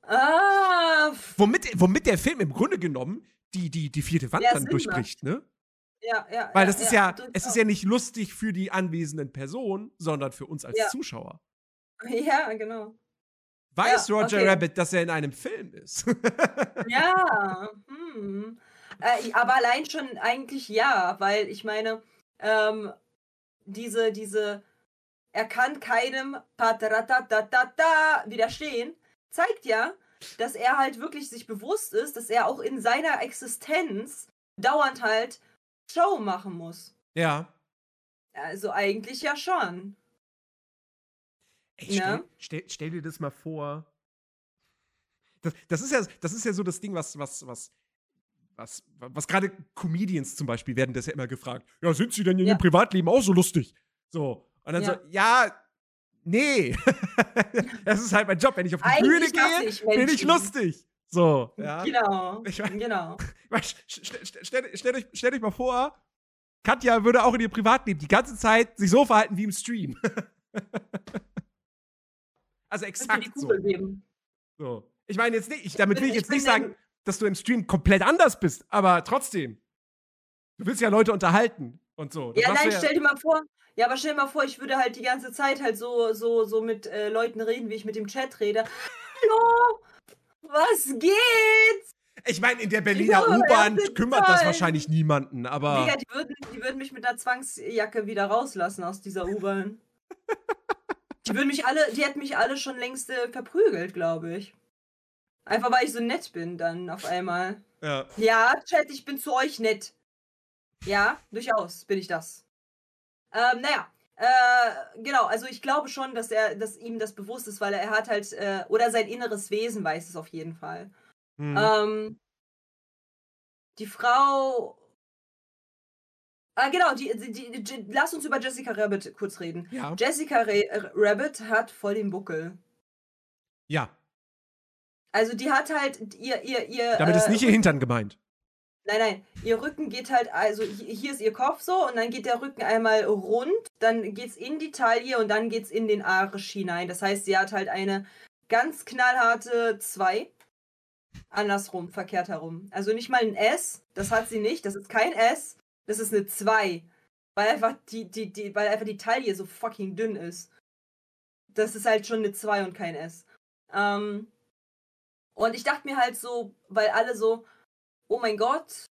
Ah, Womit, womit der Film im Grunde genommen die, die, die vierte Wand Ja, dann durchbricht, ne? ja, ja. Weil das ist ja, durchaus. es ist ja nicht lustig für die anwesenden Personen, sondern für uns als Ja. Zuschauer. Ja, genau. Weiß Ja, Roger okay. Rabbit, dass er in einem Film ist? Ja, hm. Äh, aber allein schon eigentlich ja, weil ich meine, ähm, diese, diese, er kann keinem widerstehen, zeigt ja, dass er halt wirklich sich bewusst ist, dass er auch in seiner Existenz dauernd halt Show machen muss. ja. Also eigentlich ja schon. Ey, stell, Ja. stell, stell dir das mal vor. Das, das, ist ja, das ist ja so das Ding, was, was, was, was, was gerade Comedians zum Beispiel werden das ja immer gefragt. Ja, sind sie denn in Ja. ihrem Privatleben auch so lustig? So. Und dann Ja. so, ja, nee. das ist halt mein Job. Wenn ich auf die Bühne Eigentlich hasse gehe, ich bin ich lustig. So, ja. Genau. Ich mein- Genau. St- st- Stellt stellt euch, stellt euch mal vor, Katja würde auch in ihr Privatleben die ganze Zeit sich so verhalten wie im Stream. also exakt so. So. Ich meine jetzt nicht, ich, damit will ich Ich jetzt nicht sagen, dass du im Stream komplett anders bist, aber trotzdem. Du willst ja Leute unterhalten und so. Das Ja, nein, stell dir mal vor, ja, aber stell dir mal vor, ich würde halt die ganze Zeit halt so, so, so mit äh, Leuten reden, wie ich mit dem Chat rede. Hallo! Was geht? Ich meine, in der Berliner U-Bahn er kümmert das wahrscheinlich niemanden, aber. Digga, die würden, die würden mich mit einer Zwangsjacke wieder rauslassen aus dieser U-Bahn. die würden mich alle, die hätten mich alle schon längst äh, verprügelt, glaube ich. Einfach weil ich so nett bin dann auf einmal. Ja. Ja, Chat, ich bin zu euch nett. Ja, durchaus bin ich das. Ähm, naja, äh, genau, also ich glaube schon, dass er, dass ihm das bewusst ist, weil er hat halt, äh, oder sein inneres Wesen weiß es auf jeden Fall. Hm. Ähm, die Frau. Ah, genau, die, die, die, lass uns über Jessica Rabbit kurz reden. ja. Jessica Ra Rabbit hat voll den Buckel. Ja. Also die hat halt ihr, ihr, ihr. Damit ist äh, nicht ihr Hintern gemeint. Nein, nein, ihr Rücken geht halt, also hi- hier ist ihr Kopf so und dann geht der Rücken einmal rund, dann geht's in die Taille und dann geht's in den Arsch hinein. Das heißt, sie hat halt eine ganz knallharte 2. Andersrum, verkehrt herum. Also nicht mal ein S, das hat sie nicht, das ist kein S, das ist eine 2. Weil einfach die, die, die, weil einfach die Taille so fucking dünn ist. Das ist halt schon eine 2 und kein S. Ähm, und ich dachte mir halt so, weil alle so, oh mein Gott,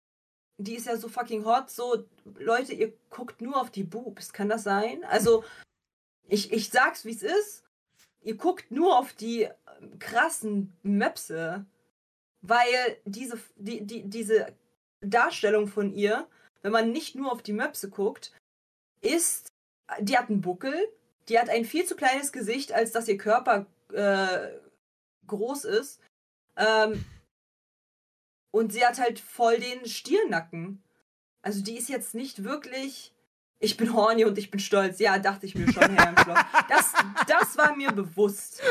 die ist ja so fucking hot, so, Leute, ihr guckt nur auf die Boobs, kann das sein? Also, ich, ich sag's, wie es ist, ihr guckt nur auf die ähm, krassen Möpse, weil diese, die, die, diese Darstellung von ihr, wenn man nicht nur auf die Möpse guckt, ist, die hat einen Buckel, die hat ein viel zu kleines Gesicht, als dass ihr Körper äh, groß ist. Ähm, und sie hat halt voll den Stirnacken. Also die ist jetzt nicht wirklich. Ich bin horny und ich bin stolz. Ja, dachte ich mir schon, Herr Emschloss. Das, das war mir bewusst.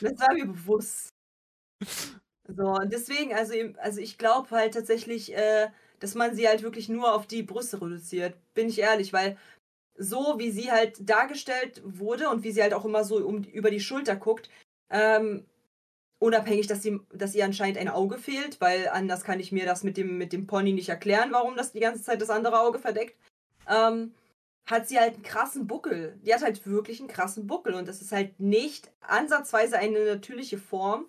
Das war mir bewusst. So, und deswegen, also, im- also ich glaube halt tatsächlich, äh, dass man sie halt wirklich nur auf die Brüste reduziert. Bin ich ehrlich, weil so wie sie halt dargestellt wurde und wie sie halt auch immer so um, über die Schulter guckt, ähm, unabhängig, dass, sie, dass ihr anscheinend ein Auge fehlt, weil anders kann ich mir das mit dem, mit dem Pony nicht erklären, warum das die ganze Zeit das andere Auge verdeckt, ähm, hat sie halt einen krassen Buckel. Die hat halt wirklich einen krassen Buckel und das ist halt nicht ansatzweise eine natürliche Form,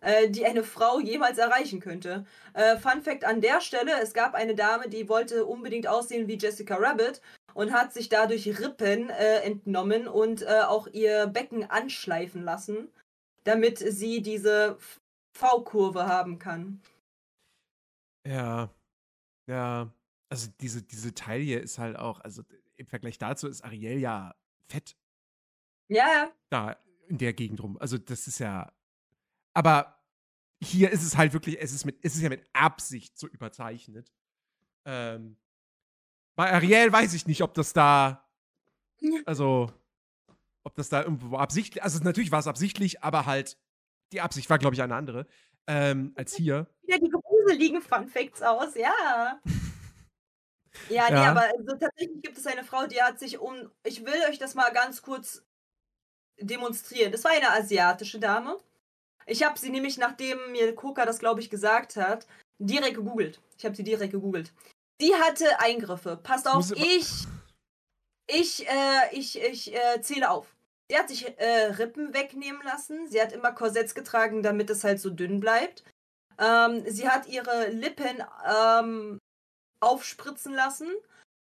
äh, die eine Frau jemals erreichen könnte. Äh, Fun Fact an der Stelle, es gab eine Dame, die wollte unbedingt aussehen wie Jessica Rabbit und hat sich dadurch Rippen äh, entnommen und äh, auch ihr Becken anschleifen lassen, damit sie diese V-Kurve haben kann. Ja. Ja. Also diese, diese Taille ist halt auch, also im Vergleich dazu ist Ariel ja fett Ja, ja. da in der Gegend rum. Also das ist ja. Aber hier ist es halt wirklich, es ist mit, es ist ja mit Absicht so überzeichnet. Ähm, bei Ariel weiß ich nicht, ob das da, also, ob das da irgendwo absichtlich, also natürlich war es absichtlich, aber halt, die Absicht war, glaube ich, eine andere, ähm, als hier. Wieder die gruseligen Fun Facts aus, ja. Ja, nee, Ja. aber also, tatsächlich gibt es eine Frau, die hat sich um. Ich will euch das mal ganz kurz demonstrieren. Das war eine asiatische Dame. Ich habe sie nämlich, nachdem mir Koka das, glaube ich, gesagt hat, direkt gegoogelt. Ich habe sie direkt gegoogelt. Die hatte Eingriffe. Passt auf, Muss ich. Ich, äh, ich, ich äh, zähle auf. Sie hat sich äh, Rippen wegnehmen lassen. Sie hat immer Korsetts getragen, damit es halt so dünn bleibt. Ähm, sie hat ihre Lippen ähm, aufspritzen lassen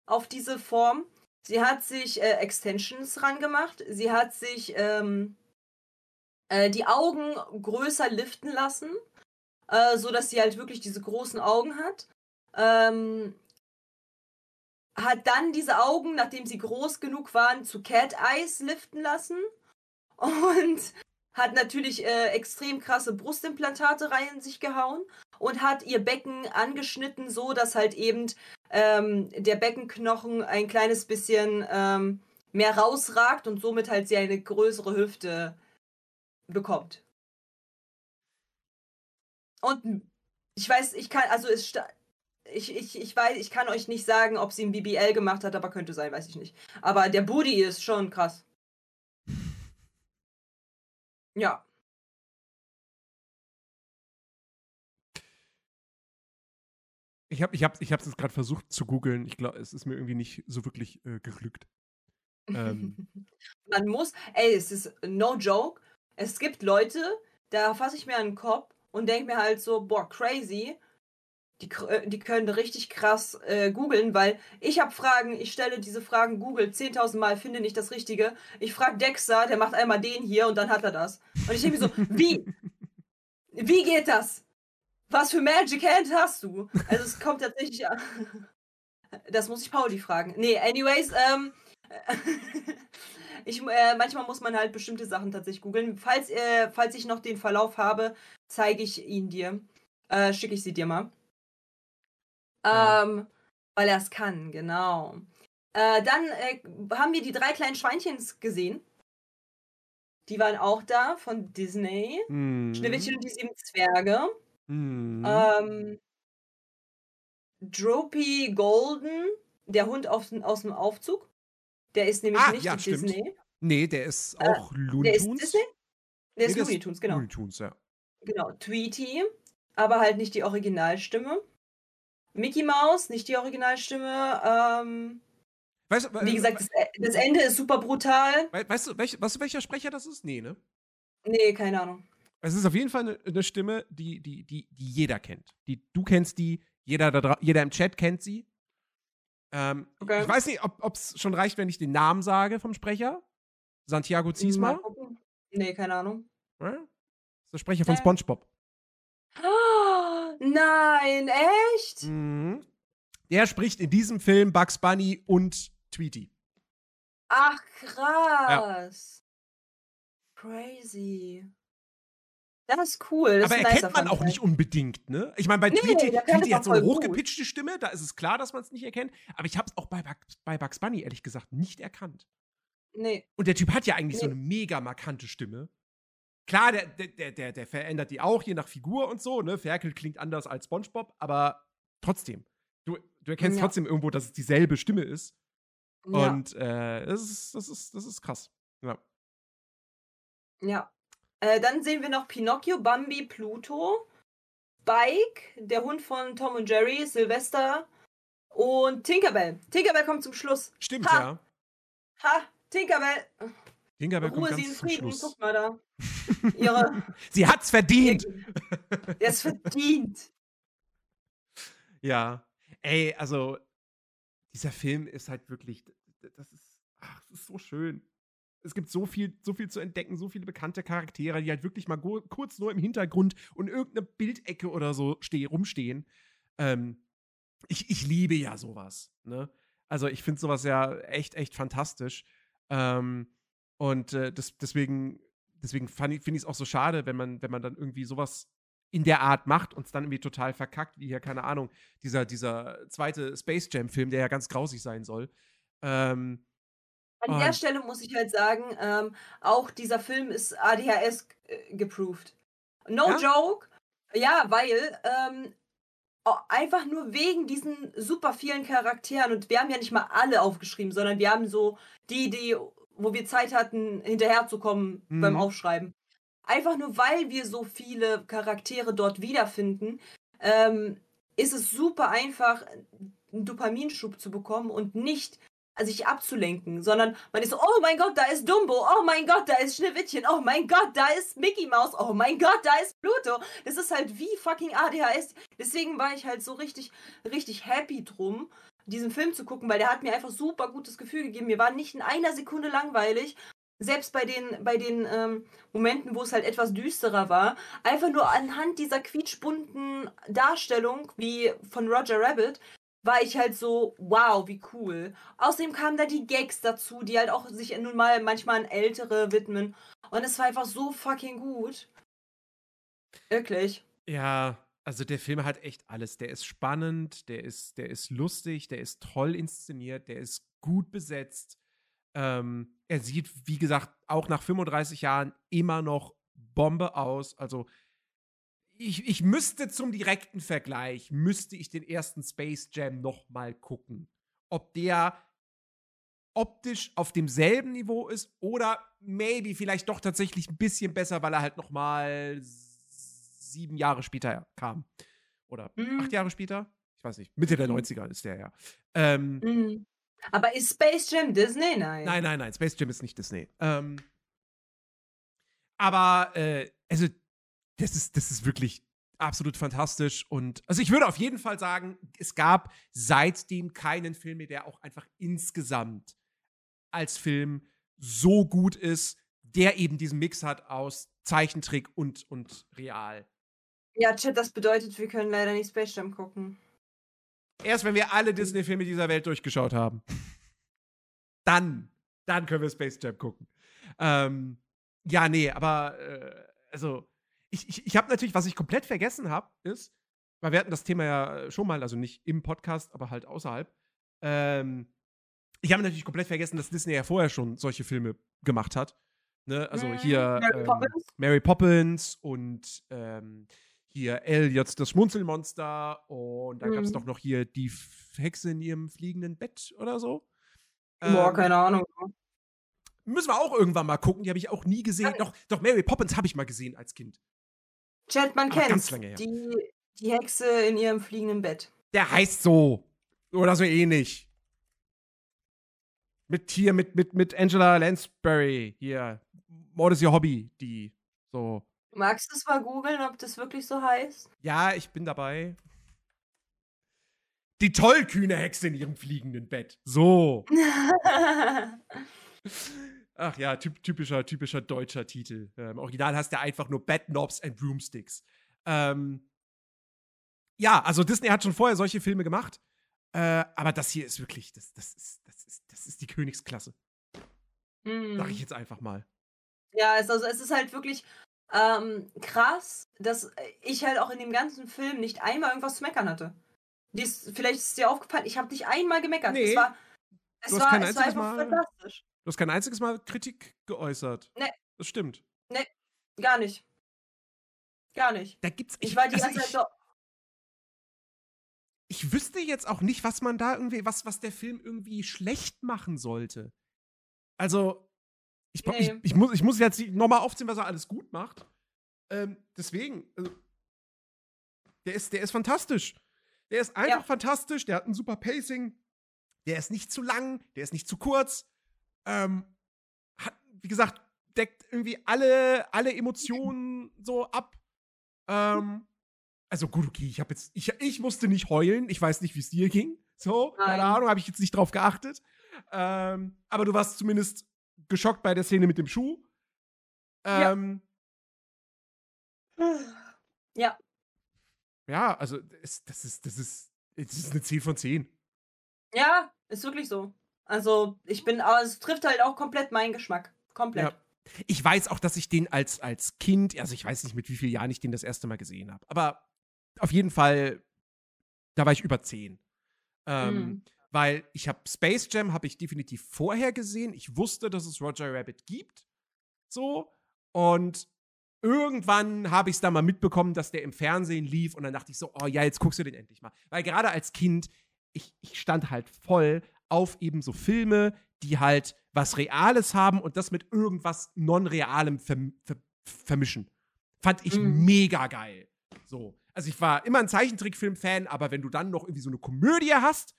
auf diese Form. Sie hat sich äh, Extensions rangemacht. Sie hat sich ähm, äh, die Augen größer liften lassen, äh, so sie halt wirklich diese großen Augen hat. Ähm, hat dann diese Augen, nachdem sie groß genug waren, zu Cat Eyes liften lassen und hat natürlich äh, extrem krasse Brustimplantate rein in sich gehauen und hat ihr Becken angeschnitten, so dass halt eben ähm, der Beckenknochen ein kleines bisschen ähm, mehr rausragt und somit halt sie eine größere Hüfte bekommt. Und ich weiß, ich kann, also es ich, ich, ich weiß, ich kann euch nicht sagen, ob sie ein BBL gemacht hat, aber könnte sein, weiß ich nicht. Aber der Booty ist schon krass. Ja. Ich habe ich hab, ich hab's jetzt gerade versucht zu googeln. Ich glaube, es ist mir irgendwie nicht so wirklich äh, geglückt. Ähm, Man muss, ey, es ist no joke. Es gibt Leute, da fasse ich mir an den Kopf und denke mir halt so, boah, crazy. Die, äh, die können richtig krass äh, googeln, weil ich habe Fragen, ich stelle diese Fragen Google 10.000 Mal, finde nicht das Richtige. Ich frage Dexter, der macht einmal den hier und dann hat er das. Und ich denke mir so, wie? Wie geht das? Was für Magic Hand hast du? Also es kommt tatsächlich an. Das muss ich Pauli fragen. Nee, anyways, ähm, ich, äh, manchmal muss man halt bestimmte Sachen tatsächlich googeln. Falls, äh, falls ich noch den Verlauf habe, zeige ich ihn dir. Äh, Schicke ich sie dir mal. Ja. Ähm, weil er es kann, genau. Äh, dann äh, haben wir die drei kleinen Schweinchens gesehen. Die waren auch da von Disney. Mhm. Schneewittchen und die sieben Zwerge. Mhm. Ähm, Droopy Golden, der Hund aus, aus dem Aufzug. Der ist nämlich Ah, nicht ja, die stimmt. Disney. nee, der ist auch Looney Äh, Der ist Tunes. Disney? Der Nee, ist Looney Tunes, genau. Looney Tunes, ja. Genau. Tweety, aber halt nicht die Originalstimme. Mickey Mouse, nicht die Originalstimme. Ähm, Weißt, wie gesagt, das, E- das Ende ist super brutal. we- weißt, du, welch, weißt du, welcher Sprecher das ist? Nee, ne? Nee, keine Ahnung. Es ist auf jeden Fall eine, eine Stimme, die, die, die, die jeder kennt. Die, du kennst die, jeder, da, jeder im Chat kennt sie. Ähm, Okay. Ich weiß nicht, ob es schon reicht, wenn ich den Namen sage vom Sprecher. Santiago Mal Ziesma. Nee, keine Ahnung. Das ist der Sprecher von Nee. SpongeBob. Ah, nein, echt? Mhm. Der spricht in diesem Film Bugs Bunny und Tweety. Ach, krass. Crazy. Das ist cool. Das Aber ist erkennt man auch nicht unbedingt, ne? Ich meine, bei Nee, Tweety, Tweety hat so eine voll gut. hochgepitchte Stimme, da ist es klar, dass man es nicht erkennt. Aber ich habe es auch bei, Bugs- bei Bugs Bunny, ehrlich gesagt, nicht erkannt. Nee. Und der Typ hat ja eigentlich so Nee. eine mega markante Stimme. Klar, der, der, der, der, der verändert die auch, je nach Figur und so, ne? Ferkel klingt anders als SpongeBob, aber trotzdem. Du, du erkennst Ja. trotzdem irgendwo, dass es dieselbe Stimme ist. Ja. Und äh, das, ist, das, ist, das ist krass. Ja. ja. Äh, dann sehen wir noch Pinocchio, Bambi, Pluto, Spike, der Hund von Tom und Jerry, Sylvester und Tinkerbell. Tinkerbell kommt zum Schluss. Stimmt, Ha. ja. Ha, Tinkerbell. Tinkerbell kommt Ruhe sie in ganz zum Frieden. Schluss. Guck mal da. Ihre. Sie hat's verdient! Ist verdient. Ja. Ey, also, dieser Film ist halt wirklich, das ist, ach, das ist so schön. Es gibt so viel, so viel zu entdecken, so viele bekannte Charaktere, die halt wirklich mal kurz nur im Hintergrund und irgendeine Bildecke oder so steh, rumstehen. Ähm, ich, ich liebe ja sowas, ne? Also, ich finde sowas ja echt, echt fantastisch. Ähm, und äh, das, deswegen, deswegen finde ich es auch so schade, wenn man, wenn man dann irgendwie sowas in der Art macht und es dann irgendwie total verkackt, wie hier, keine Ahnung, dieser, dieser zweite Space Jam-Film, der ja ganz grausig sein soll. Ähm, An der Stelle muss ich halt sagen, ähm, auch dieser Film ist ADHS äh, geproved. No Ja? joke. Ja, weil ähm, einfach nur wegen diesen super vielen Charakteren und wir haben ja nicht mal alle aufgeschrieben, sondern wir haben so die, die, wo wir Zeit hatten, hinterherzukommen beim Mhm. Aufschreiben. Einfach nur weil wir so viele Charaktere dort wiederfinden, ähm, ist es super einfach, einen Dopaminschub zu bekommen und nicht also sich abzulenken, sondern man ist so, oh mein Gott, da ist Dumbo, oh mein Gott, da ist Schneewittchen, oh mein Gott, da ist Mickey Mouse, oh mein Gott, da ist Pluto. Das ist halt wie fucking ADHS. Deswegen war ich halt so richtig, richtig happy drum, diesen Film zu gucken, weil der hat mir einfach super gutes Gefühl gegeben. Mir war nicht in einer Sekunde langweilig. Selbst bei den, bei den ähm, Momenten, wo es halt etwas düsterer war, einfach nur anhand dieser quietschbunten Darstellung, wie von Roger Rabbit, war ich halt so, wow, wie cool. Außerdem kamen da die Gags dazu, die halt auch sich nun mal manchmal an Ältere widmen. Und es war einfach so fucking gut. Wirklich. Ja, also der Film hat echt alles. Der ist spannend, der ist, der ist lustig, der ist toll inszeniert, der ist gut besetzt. Ähm, er sieht, wie gesagt, auch nach 35 Jahren immer noch Bombe aus. Also ich, ich müsste zum direkten Vergleich, müsste ich den ersten Space Jam noch mal gucken. Ob der optisch auf demselben Niveau ist oder maybe vielleicht doch tatsächlich ein bisschen besser, weil er halt noch mal sieben Jahre später kam. Oder Mhm. acht Jahre später? Ich weiß nicht. Mitte der Mhm. 90er ist der ja. Ähm, Mhm. Aber ist Space Jam Disney? Nein. Nein, nein, nein, Space Jam ist nicht Disney. Ähm, aber, äh, also, das ist, das ist wirklich absolut fantastisch. Und also ich würde auf jeden Fall sagen, es gab seitdem keinen Film mehr, der auch einfach insgesamt als Film so gut ist, der eben diesen Mix hat aus Zeichentrick und, und real. Ja, Chat, das bedeutet, wir können leider nicht Space Jam gucken. Erst wenn wir alle Disney-Filme dieser Welt durchgeschaut haben. Dann, dann können wir Space Jam gucken. Ähm, ja, nee, aber äh, also ich, ich, ich habe natürlich, was ich komplett vergessen habe, ist, weil wir hatten das Thema ja schon mal, also nicht im Podcast, aber halt außerhalb. Ähm, ich habe natürlich komplett vergessen, dass Disney ja vorher schon solche Filme gemacht hat. Ne? Also Mhm, hier Mary ähm, Poppins. Mary Poppins und ähm, hier Elliot das Schmunzelmonster und da gab es Mhm. doch noch hier die Hexe in ihrem fliegenden Bett oder so. Boah, Ähm, keine Ahnung. Müssen wir auch irgendwann mal gucken. Die habe ich auch nie gesehen. Doch, doch Mary Poppins habe ich mal gesehen als Kind. Chat, man Aber ganz lange her. Die, die Hexe in ihrem fliegenden Bett. Der heißt so. Oder so ähnlich. Mit hier, mit, mit, mit Angela Lansbury. Hier. Mord ist ihr Hobby. Die. So. Magst du es mal googeln, ob das wirklich so heißt? Ja, ich bin dabei. Die tollkühne Hexe in ihrem fliegenden Bett. So. Ach ja, typ, typischer, typischer deutscher Titel. Äh, Im Original heißt der einfach nur Bad Knobs and Broomsticks. Ähm, ja, also Disney hat schon vorher solche Filme gemacht. Äh, aber das hier ist wirklich, das, das, ist, das, ist, das ist die Königsklasse. Hm. Sag ich jetzt einfach mal. Ja, es, also es ist halt wirklich ähm, krass, dass ich halt auch in dem ganzen Film nicht einmal irgendwas zu meckern hatte. Dies, vielleicht ist es dir aufgefallen, ich habe nicht einmal gemeckert. Nee. Es war, es Du hast war, kein einziges Mal- fantastisch. Du hast kein einziges Mal Kritik geäußert. Nee. Das stimmt. Gar nicht. Gar nicht. Da gibt's. Ich, war die also ganze Zeit ich, so, ich wüsste jetzt auch nicht, was man da irgendwie, was, was der Film irgendwie schlecht machen sollte. Also, ich, Nee. ich, ich, muss, ich muss jetzt nochmal aufzählen, was er alles gut macht. Ähm, deswegen, also, der ist, der ist fantastisch. Der ist einfach Ja. fantastisch, der hat ein super Pacing, der ist nicht zu lang, der ist nicht zu kurz. Ähm, hat, wie gesagt, deckt irgendwie alle, alle Emotionen so ab. Ähm, also gut, okay, ich habe jetzt, ich, ich musste nicht heulen, ich weiß nicht, wie es dir ging. So, keine Nein. Ahnung, habe ich jetzt nicht drauf geachtet. Ähm, aber du warst zumindest geschockt bei der Szene mit dem Schuh. Ja. Ähm, ja, ja. also es, das ist, das ist, das ist eine 10 von 10. ja, ist wirklich so. Also, ich bin, aber es trifft halt auch komplett meinen Geschmack. Komplett. Ja. Ich weiß auch, dass ich den als, als Kind, also ich weiß nicht, mit wie vielen Jahren ich den das erste Mal gesehen habe, aber auf jeden Fall, da war ich über 10. Ähm, Mhm. Weil ich habe Space Jam, habe ich definitiv vorher gesehen. Ich wusste, dass es Roger Rabbit gibt. So. Und irgendwann habe ich es dann mal mitbekommen, dass der im Fernsehen lief. Und dann dachte ich so, oh ja, jetzt guckst du den endlich mal. Weil gerade als Kind, ich, ich stand halt voll auf eben so Filme, die halt was Reales haben und das mit irgendwas Non-Realem verm ver vermischen. Fand ich Mhm. mega geil. So. Also ich war immer ein Zeichentrickfilm-Fan, aber wenn du dann noch irgendwie so eine Komödie hast,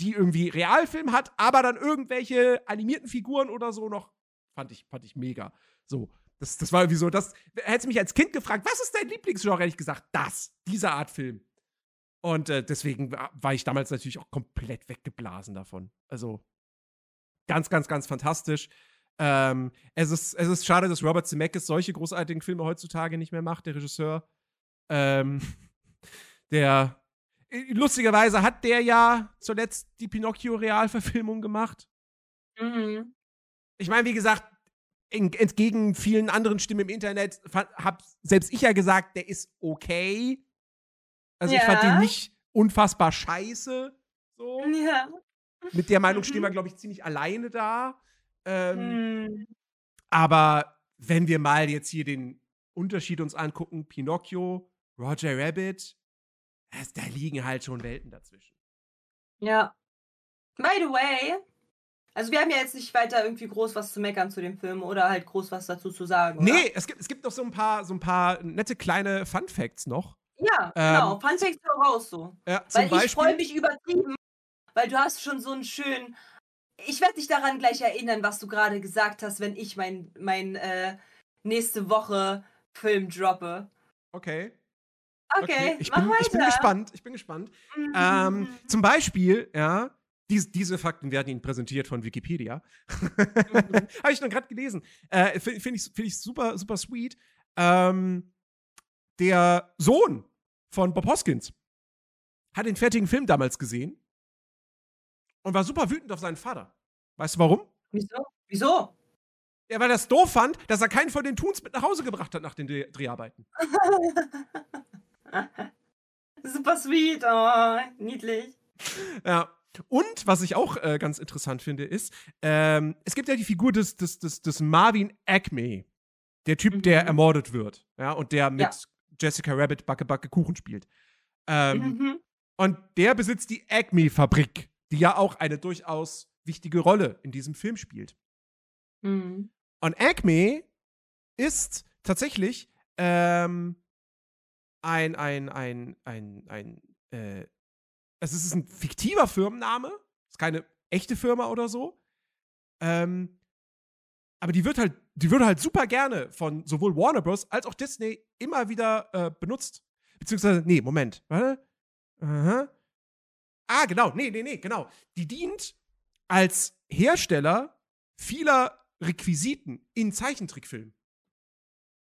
die irgendwie Realfilm hat, aber dann irgendwelche animierten Figuren oder so noch, fand ich, fand ich mega. So. Das, das war irgendwie so, das, hättest mich als Kind gefragt, was ist dein Lieblingsgenre, hätte ich gesagt, das, diese Art Film. Und äh, deswegen wa- war ich damals natürlich auch komplett weggeblasen davon. Also ganz, ganz, ganz fantastisch. Ähm, es, ist, es ist schade, dass Robert Zemeckis solche großartigen Filme heutzutage nicht mehr macht, der Regisseur. Ähm, der lustigerweise hat der ja zuletzt die Pinocchio-Realverfilmung gemacht. Mhm. Ich meine, wie gesagt, en- entgegen vielen anderen Stimmen im Internet fand, hab selbst ich ja gesagt, der ist okay. Also ich fand Ja. den nicht unfassbar scheiße. So. Ja. Mit der Meinung Mhm. stehen wir, glaube ich, ziemlich alleine da. Ähm, Mhm. Aber wenn wir mal jetzt hier den Unterschied uns angucken, Pinocchio, Roger Rabbit, das, da liegen halt schon Welten dazwischen. Ja. By the way, also wir haben ja jetzt nicht weiter irgendwie groß was zu meckern zu dem Film oder halt groß was dazu zu sagen. Oder? Nee, es gibt, es gibt noch so ein paar, so ein paar nette kleine Fun Facts noch. Ja, Ähm, genau. Fun Facts raus so. Ja, zum Weil ich Beispiel. freue mich übertrieben, weil du hast schon so einen schönen. Ich werde dich daran gleich erinnern, was du gerade gesagt hast, wenn ich mein, mein äh, nächste Woche Film droppe. Okay. Okay, Ich, bin, weiter. ich bin gespannt. Ich bin gespannt. Mhm. Ähm, zum Beispiel, ja, dies, diese Fakten werden Ihnen präsentiert von Wikipedia. Mhm. Habe ich noch gerade gelesen. Äh, Finde find ich, find ich super, super sweet. Ähm, der Sohn von Bob Hoskins hat den fertigen Film damals gesehen und war super wütend auf seinen Vater. Weißt du warum? Wieso? Wieso? Ja, weil er es doof fand, dass er keinen von den Toons mit nach Hause gebracht hat nach den Dreh Dreharbeiten. Super sweet, oh, niedlich. Ja. Und was ich auch äh, ganz interessant finde, ist, ähm, es gibt ja die Figur des, des, des, des Marvin Acme. Der Typ, der Mhm. ermordet wird. Ja, und der mit Ja. Jessica Rabbit Backe Backe Kuchen spielt. Ähm, Mhm. Und der besitzt die Acme-Fabrik, die ja auch eine durchaus wichtige Rolle in diesem Film spielt. Mhm. Und Acme ist tatsächlich ähm, ein, ein, ein, ein, ein, äh, es ist ein fiktiver Firmenname, ist keine echte Firma oder so. Ähm, aber die wird halt, die wird halt super gerne von sowohl Warner Bros. als auch Disney immer wieder äh, benutzt. Beziehungsweise, nee, Moment, warte. Aha. Ah, genau, nee, nee, nee, genau. Die dient als Hersteller vieler Requisiten in Zeichentrickfilmen.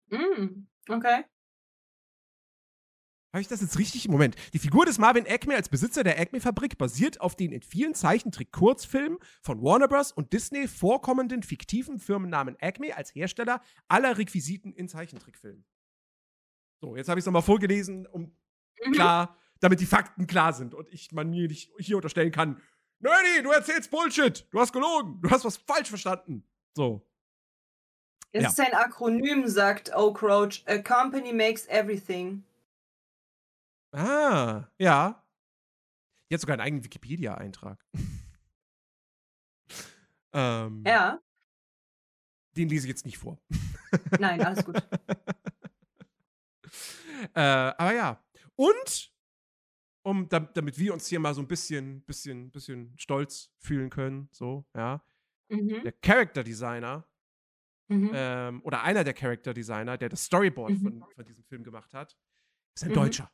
Mhm. Okay. Habe ich das jetzt richtig? Moment. Die Figur des Marvin Acme als Besitzer der Acme-Fabrik basiert auf den in vielen Zeichentrick-Kurzfilmen von Warner Bros. und Disney vorkommenden fiktiven Firmennamen Acme als Hersteller aller Requisiten in Zeichentrickfilmen. So, jetzt habe ich es nochmal vorgelesen, um Mhm. klar, damit die Fakten klar sind und ich man mir nicht hier unterstellen kann, Nerdy, du erzählst Bullshit, du hast gelogen, du hast was falsch verstanden. So. Es Ja. ist ein Akronym, sagt Oak Roach. A company makes everything. Ah, ja. Die hat sogar einen eigenen Wikipedia-Eintrag. ähm, Ja. Den lese ich jetzt nicht vor. Nein, alles gut. äh, aber ja. Und, um, dam- damit wir uns hier mal so ein bisschen, bisschen, bisschen stolz fühlen können, so, ja. Mhm. Der Character Designer, Mhm. ähm, oder einer der Character Designer, der das Storyboard Mhm. von, von diesem Film gemacht hat, ist ein Mhm. Deutscher.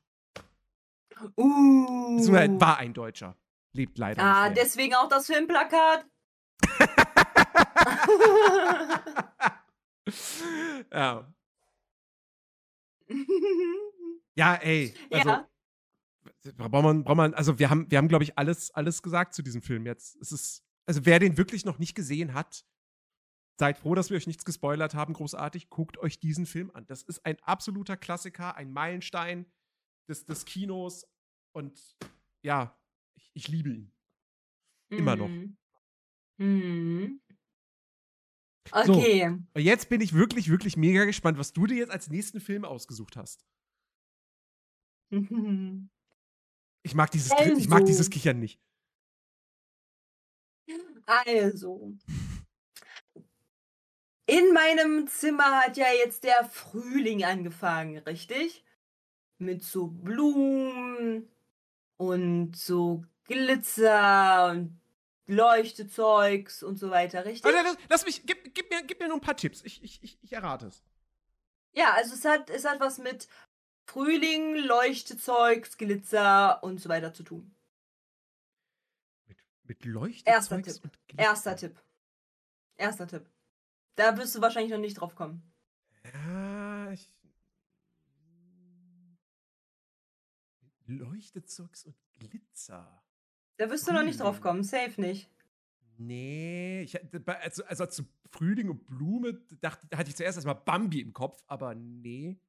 Uh. Beziehungsweise war ein Deutscher. Lebt leider Ah, deswegen auch das Filmplakat. ja. Ja, ey. Also, Ja. braucht man, braucht man, also wir haben, wir haben, glaube ich, alles, alles gesagt zu diesem Film jetzt. Es ist, also wer den wirklich noch nicht gesehen hat, seid froh, dass wir euch nichts gespoilert haben, großartig. Guckt euch diesen Film an. Das ist ein absoluter Klassiker, ein Meilenstein des, des Kinos. Und ja, ich, ich liebe ihn. Immer noch. Mhm. Mhm. So. Okay. Und jetzt bin ich wirklich, wirklich mega gespannt, was du dir jetzt als nächsten Film ausgesucht hast. Ich mag dieses, Ki- ich mag Also. dieses Kichern nicht. Also. In meinem Zimmer hat ja jetzt der Frühling angefangen, richtig? Mit so Blumen und so Glitzer und Leuchtezeugs und so weiter, richtig? Aber lass, lass mich, gib, gib, mir, gib mir nur ein paar Tipps. Ich, ich, ich, ich errate es. Ja, also es hat, es hat was mit Frühling, Leuchtezeugs, Glitzer und so weiter zu tun. Mit, mit Leuchtezeugs Erster Tipp. Erster Tipp. Erster Tipp. Da wirst du wahrscheinlich noch nicht drauf kommen. Ja, Leuchtezeugs und Glitzer. Da wirst du noch nicht drauf kommen, safe nicht. Nee, ich, also, also zu Frühling und Blume dachte, hatte ich zuerst erstmal Bambi im Kopf, aber nee,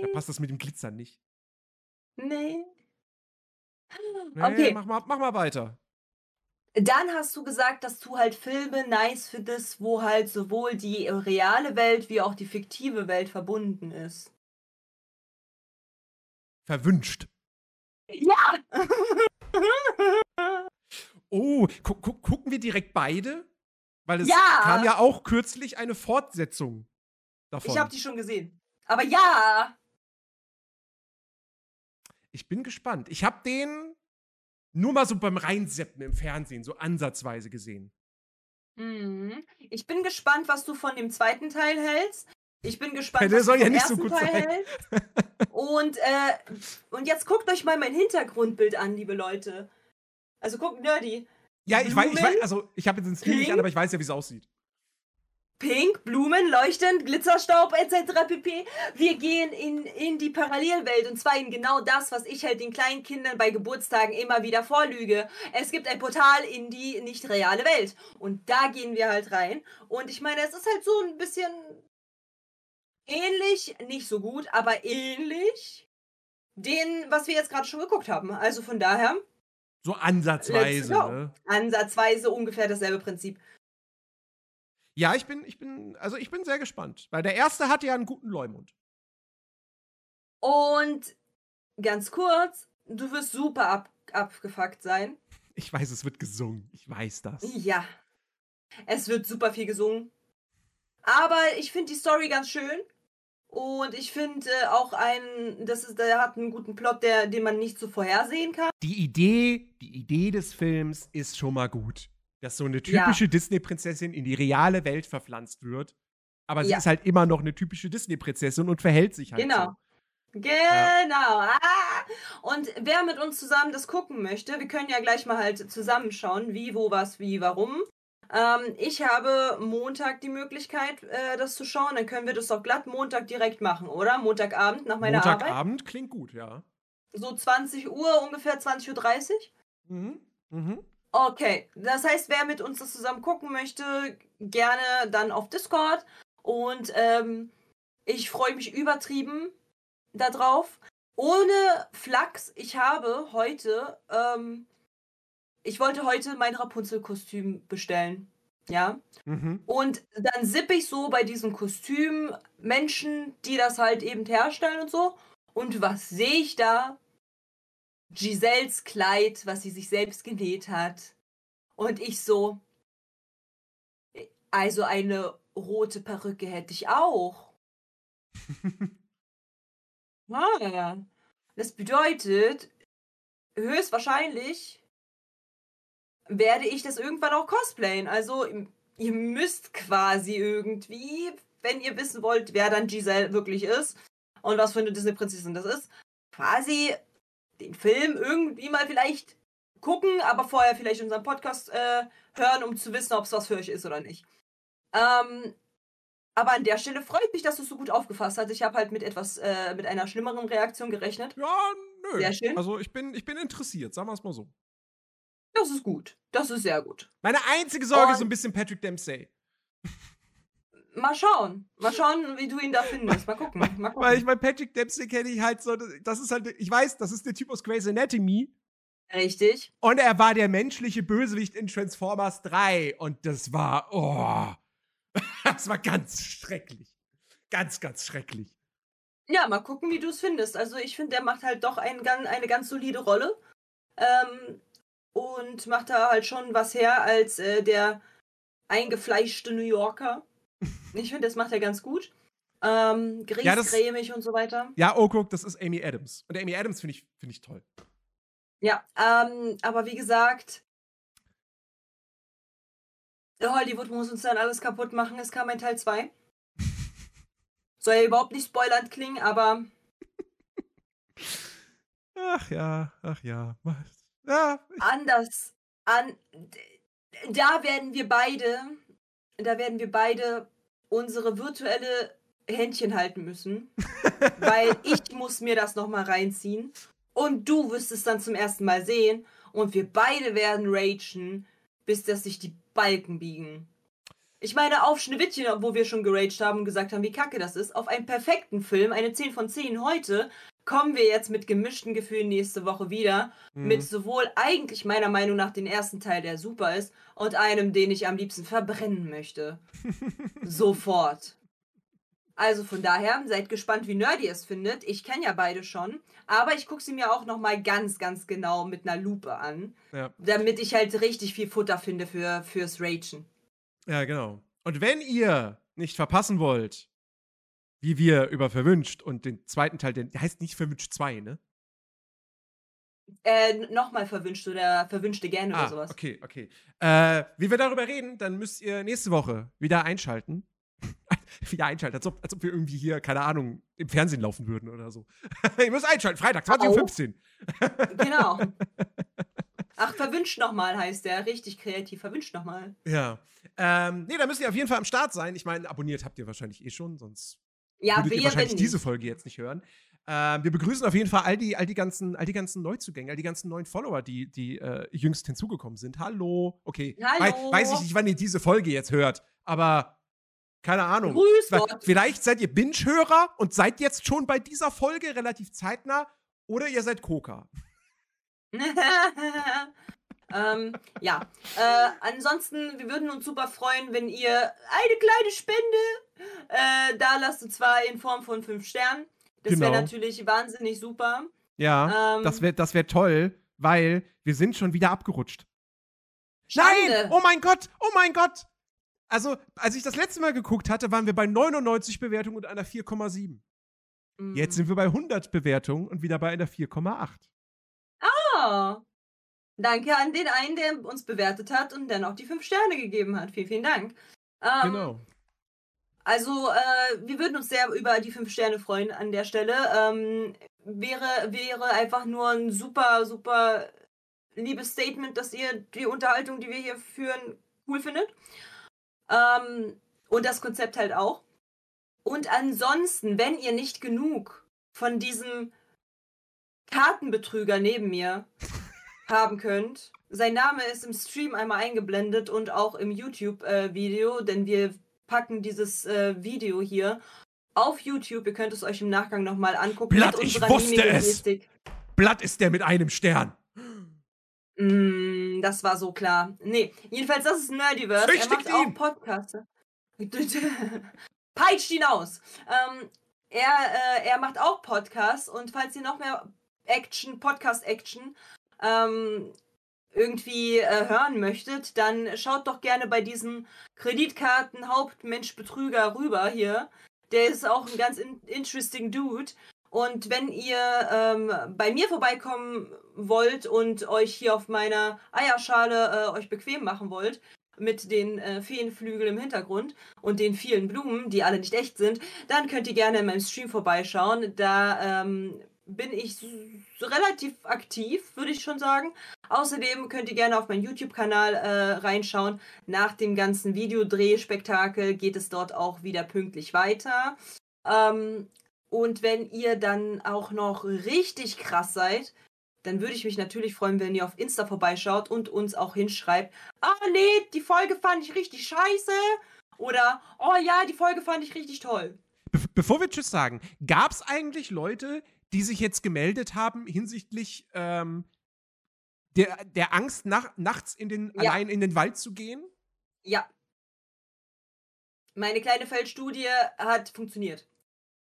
da Nee, passt das mit dem Glitzer nicht. nee. Nee, Okay. mach, mal, mach mal weiter. Dann hast du gesagt, dass du halt Filme nice findest, wo halt sowohl die reale Welt wie auch die fiktive Welt verbunden ist. Verwünscht. Ja! Oh, gu gu gucken wir direkt beide? Weil es Ja! kam ja auch kürzlich eine Fortsetzung davon. ich habe die schon gesehen. Aber ja! Ich bin gespannt. Ich habe den nur mal so beim Reinseppen im Fernsehen, so ansatzweise gesehen. Mhm. Ich bin gespannt, was du von dem zweiten Teil hältst. Ich bin gespannt, Der was soll du ja vom nicht so ersten gut Teil sein. hältst. Und, äh, und jetzt guckt euch mal mein Hintergrundbild an, liebe Leute. Also guckt Nerdy. Ja, ich weiß, ich weiß, also ich habe jetzt den Stream nicht an, aber ich weiß ja, wie es aussieht. Pink, Blumen, leuchtend, Glitzerstaub etc. pp. Wir gehen in, in die Parallelwelt und zwar in genau das, was ich halt den kleinen Kindern bei Geburtstagen immer wieder vorlüge. Es gibt ein Portal in die nicht reale Welt und da gehen wir halt rein. Und ich meine, es ist halt so ein bisschen ähnlich, nicht so gut, aber ähnlich den, was wir jetzt gerade schon geguckt haben. Also von daher So ansatzweise, go. ne? ansatzweise ungefähr dasselbe Prinzip. Ja, ich bin, ich bin, also ich bin sehr gespannt. Weil der erste hatte ja einen guten Leumund. Und ganz kurz, du wirst super ab, abgefuckt sein. Ich weiß, es wird gesungen. Ich weiß das. Ja. Es wird super viel gesungen. Aber ich finde die Story ganz schön. Und ich finde äh, auch ein, das ist, der hat einen guten Plot, der, den man nicht so vorhersehen kann. Die Idee, die Idee des Films ist schon mal gut. Dass so eine Ja. typische Disney-Prinzessin in die reale Welt verpflanzt wird. Aber sie Ja. ist halt immer noch eine typische Disney-Prinzessin und verhält sich halt Genau. so. Genau. Ah! Und wer mit uns zusammen das gucken möchte, wir können ja gleich mal halt zusammenschauen, wie, wo, was, wie, warum. Ähm, ich habe Montag die Möglichkeit, äh, das zu schauen. Dann können wir das doch glatt Montag direkt machen, oder? Montagabend nach meiner Arbeit. Montagabend klingt gut, ja. So 20 Uhr, ungefähr 20.30 Uhr. Mhm. Mhm. Okay, das heißt, wer mit uns das zusammen gucken möchte, gerne dann auf Discord. Und ähm, ich freue mich übertrieben darauf. Ohne Flachs, ich habe heute, ähm, ich wollte heute mein Rapunzel-Kostüm bestellen. Ja. Mhm. Und dann sippe ich so bei diesem Kostüm Menschen, die das halt eben herstellen und so. Und was sehe ich da? Giselles Kleid, was sie sich selbst genäht hat. Und ich so, also eine rote Perücke hätte ich auch. Ah, das bedeutet, höchstwahrscheinlich werde ich das irgendwann auch cosplayen. Also ihr müsst quasi irgendwie, wenn ihr wissen wollt, wer dann Giselle wirklich ist und was für eine Disney-Prinzessin das ist, quasi den Film irgendwie mal vielleicht gucken, aber vorher vielleicht unseren Podcast äh, hören, um zu wissen, ob es was für euch ist oder nicht. Ähm, aber an der Stelle freut mich, dass du es so gut aufgefasst hast. Ich habe halt mit etwas, äh, mit einer schlimmeren Reaktion gerechnet. Ja, nö. Sehr schön. Also ich bin, ich bin interessiert, sagen wir es mal so. Das ist gut. Das ist sehr gut. Meine einzige Sorge Und- ist so ein bisschen Patrick Dempsey. Mal schauen. Mal schauen, wie du ihn da findest. Mal gucken. Mal gucken. Weil ich mein Patrick Dempsey kenne ich halt so, das ist halt, ich weiß, das ist der Typ aus Grey's Anatomy. Richtig. Und er war der menschliche Bösewicht in Transformers 3. Und das war, oh, das war ganz schrecklich. Ganz, ganz schrecklich. Ja, mal gucken, wie du es findest. Also ich finde, der macht halt doch ein, eine ganz solide Rolle. Ähm, und macht da halt schon was her als äh, der eingefleischte New Yorker. Ich finde, das macht er ganz gut. Ähm, Ja, das- griesgrämig und so weiter. Ja, oh, guck, das ist Amy Adams. Und Amy Adams finde ich, finde ich toll. Ja, ähm, aber wie gesagt, Hollywood muss uns dann alles kaputt machen. Es kam ein Teil 2. Soll ja überhaupt nicht spoilernd klingen, aber Ach ja, ach ja. Ja, anders an. Da werden wir beide, da werden wir beide unsere virtuelle Händchen halten müssen, weil ich muss mir das noch mal reinziehen und du wirst es dann zum ersten Mal sehen und wir beide werden ragen, bis dass sich die Balken biegen. Ich meine, auf Schneewittchen, wo wir schon geraged haben und gesagt haben, wie kacke das ist, auf einen perfekten Film, eine 10 von 10 heute, kommen wir jetzt mit gemischten Gefühlen nächste Woche wieder Mhm. mit sowohl eigentlich meiner Meinung nach den ersten Teil, der super ist, und einem, den ich am liebsten verbrennen möchte. Sofort. Also von daher, seid gespannt, wie Nerdy es findet. Ich kenne ja beide schon, aber ich gucke sie mir auch noch mal ganz, ganz genau mit einer Lupe an, ja. damit ich halt richtig viel Futter finde für, fürs Ragen. ja, genau. Und wenn ihr nicht verpassen wollt, wie wir über Verwünscht und den zweiten Teil, den, der heißt nicht Verwünscht 2, ne? Äh, nochmal verwünscht oder verwünschte gerne oder Ah, sowas. okay, okay. Äh, wie wir darüber reden, dann müsst ihr nächste Woche wieder einschalten. wieder einschalten, als ob, als ob wir irgendwie hier, keine Ahnung, im Fernsehen laufen würden oder so. Ihr müsst einschalten, Freitag, 20.15 Uhr. Genau. Ach, verwünscht nochmal heißt der. Richtig kreativ. Verwünscht nochmal. Ja. Ähm, nee, da müsst ihr auf jeden Fall am Start sein. Ich meine, abonniert habt ihr wahrscheinlich eh schon, sonst Ja, würdet ihr wahrscheinlich diese. Folge jetzt nicht hören. Ähm, wir begrüßen auf jeden Fall all die, all die, ganzen, all die ganzen Neuzugänge, all die ganzen neuen Follower, die, die äh, jüngst hinzugekommen sind. Hallo. Okay. Hallo. Wei weiß ich nicht, wann ihr diese Folge jetzt hört, aber keine Ahnung. Grüß Gott. Vielleicht seid ihr Binge-Hörer und seid jetzt schon bei dieser Folge relativ zeitnah oder ihr seid Koka. ähm, ja. Äh, ansonsten, wir würden uns super freuen, wenn ihr eine kleine Spende äh, da lasst, und zwar in Form von 5 Sternen. Das wäre Genau. natürlich wahnsinnig super. Ja, Ähm, das wäre das wär toll, weil wir sind schon wieder abgerutscht. Schande. Nein! Oh mein Gott! Oh mein Gott! Also, als ich das letzte Mal geguckt hatte, waren wir bei 99 Bewertungen und einer 4,7. Mm. Jetzt sind wir bei 100 Bewertungen und wieder bei einer 4,8. Ah. Danke an den einen, der uns bewertet hat und dann auch die 5 Sterne gegeben hat. Vielen, vielen Dank. Ähm, Genau. Also, äh, wir würden uns sehr über die 5 Sterne freuen an der Stelle. Ähm, wäre, wäre einfach nur ein super, super liebes Statement, dass ihr die Unterhaltung, die wir hier führen, cool findet. Ähm, und das Konzept halt auch. Und ansonsten, wenn ihr nicht genug von diesem Kartenbetrüger neben mir haben könnt, sein Name ist im Stream einmal eingeblendet und auch im YouTube-Video, denn wir packen dieses äh, Video hier auf YouTube. Ihr könnt es euch im Nachgang nochmal angucken. Blatt, ich wusste es. Blatt ist der mit einem Stern. Mm, das war so klar. Nee, jedenfalls, das ist Nerdiverse. Er Züchtigt macht auch ihn! Podcasts. Peitscht ihn aus. Ähm, er, äh, er macht auch Podcasts und falls ihr noch mehr Action, Podcast-Action ähm, irgendwie äh, hören möchtet, dann schaut doch gerne bei diesem Kreditkarten-Hauptmensch-Betrüger rüber hier. Der ist auch ein ganz in interesting Dude. Und wenn ihr ähm, bei mir vorbeikommen wollt und euch hier auf meiner Eierschale äh, euch bequem machen wollt, mit den äh, Feenflügeln im Hintergrund und den vielen Blumen, die alle nicht echt sind, dann könnt ihr gerne in meinem Stream vorbeischauen. Da ähm, bin ich relativ aktiv, würde ich schon sagen. Außerdem könnt ihr gerne auf meinen YouTube-Kanal äh, reinschauen. Nach dem ganzen Videodrehspektakel geht es dort auch wieder pünktlich weiter. Ähm, und wenn ihr dann auch noch richtig krass seid, dann würde ich mich natürlich freuen, wenn ihr auf Insta vorbeischaut und uns auch hinschreibt, ah nee, die Folge fand ich richtig scheiße. Oder, oh ja, die Folge fand ich richtig toll. Be bevor wir Tschüss sagen, gab es eigentlich Leute, die sich jetzt gemeldet haben hinsichtlich ähm, der, der Angst, nach, nachts in den, Ja. allein in den Wald zu gehen? Ja. Meine kleine Feldstudie hat funktioniert.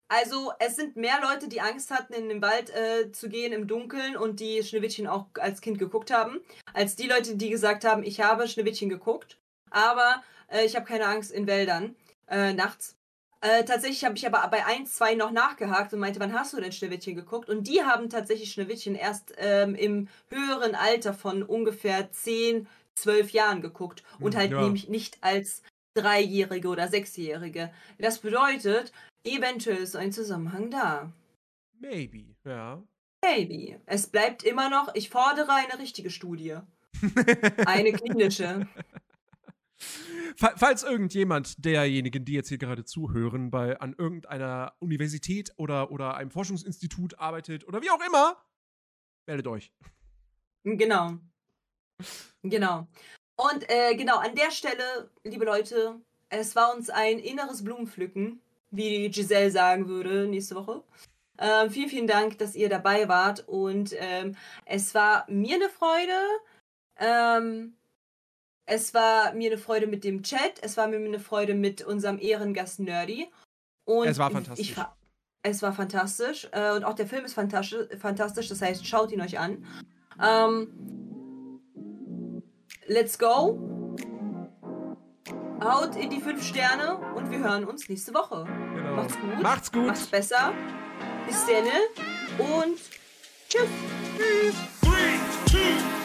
Also, es sind mehr Leute, die Angst hatten, in den Wald äh, zu gehen im Dunkeln und die Schneewittchen auch als Kind geguckt haben, als die Leute, die gesagt haben, ich habe Schneewittchen geguckt, aber äh, ich habe keine Angst in Wäldern äh, nachts. Äh, tatsächlich habe ich aber bei ein, zwei noch nachgehakt und meinte, wann hast du denn Schneewittchen geguckt? Und die haben tatsächlich Schneewittchen erst ähm, im höheren Alter von ungefähr 10, 12 Jahren geguckt und Hm, halt ja. nämlich nicht als Dreijährige oder Sechsjährige. Das bedeutet, eventuell ist ein Zusammenhang da. Maybe, ja. Baby, es bleibt immer noch, ich fordere eine richtige Studie. Eine klinische. Fa- Falls irgendjemand derjenigen, die jetzt hier gerade zuhören, bei, an irgendeiner Universität oder, oder einem Forschungsinstitut arbeitet oder wie auch immer, meldet euch. Genau. Genau. Und äh, genau, an der Stelle, liebe Leute, es war uns ein inneres Blumenpflücken, wie Giselle sagen würde nächste Woche. Ähm, vielen, vielen Dank, dass ihr dabei wart. Und ähm, es war mir eine Freude. Ähm, es war mir eine Freude mit dem Chat. Es war mir eine Freude mit unserem Ehrengast Nerdy. Und Es war Ich, fantastisch. fa- es war fantastisch. Äh, und auch der Film ist fantastisch, fantastisch. Das heißt, schaut ihn euch an. Ähm, let's go. Haut in die fünf Sterne und wir hören uns nächste Woche. Genau. Macht's gut. Macht's gut. Macht's besser. Bis dann und tschüss. Three, two.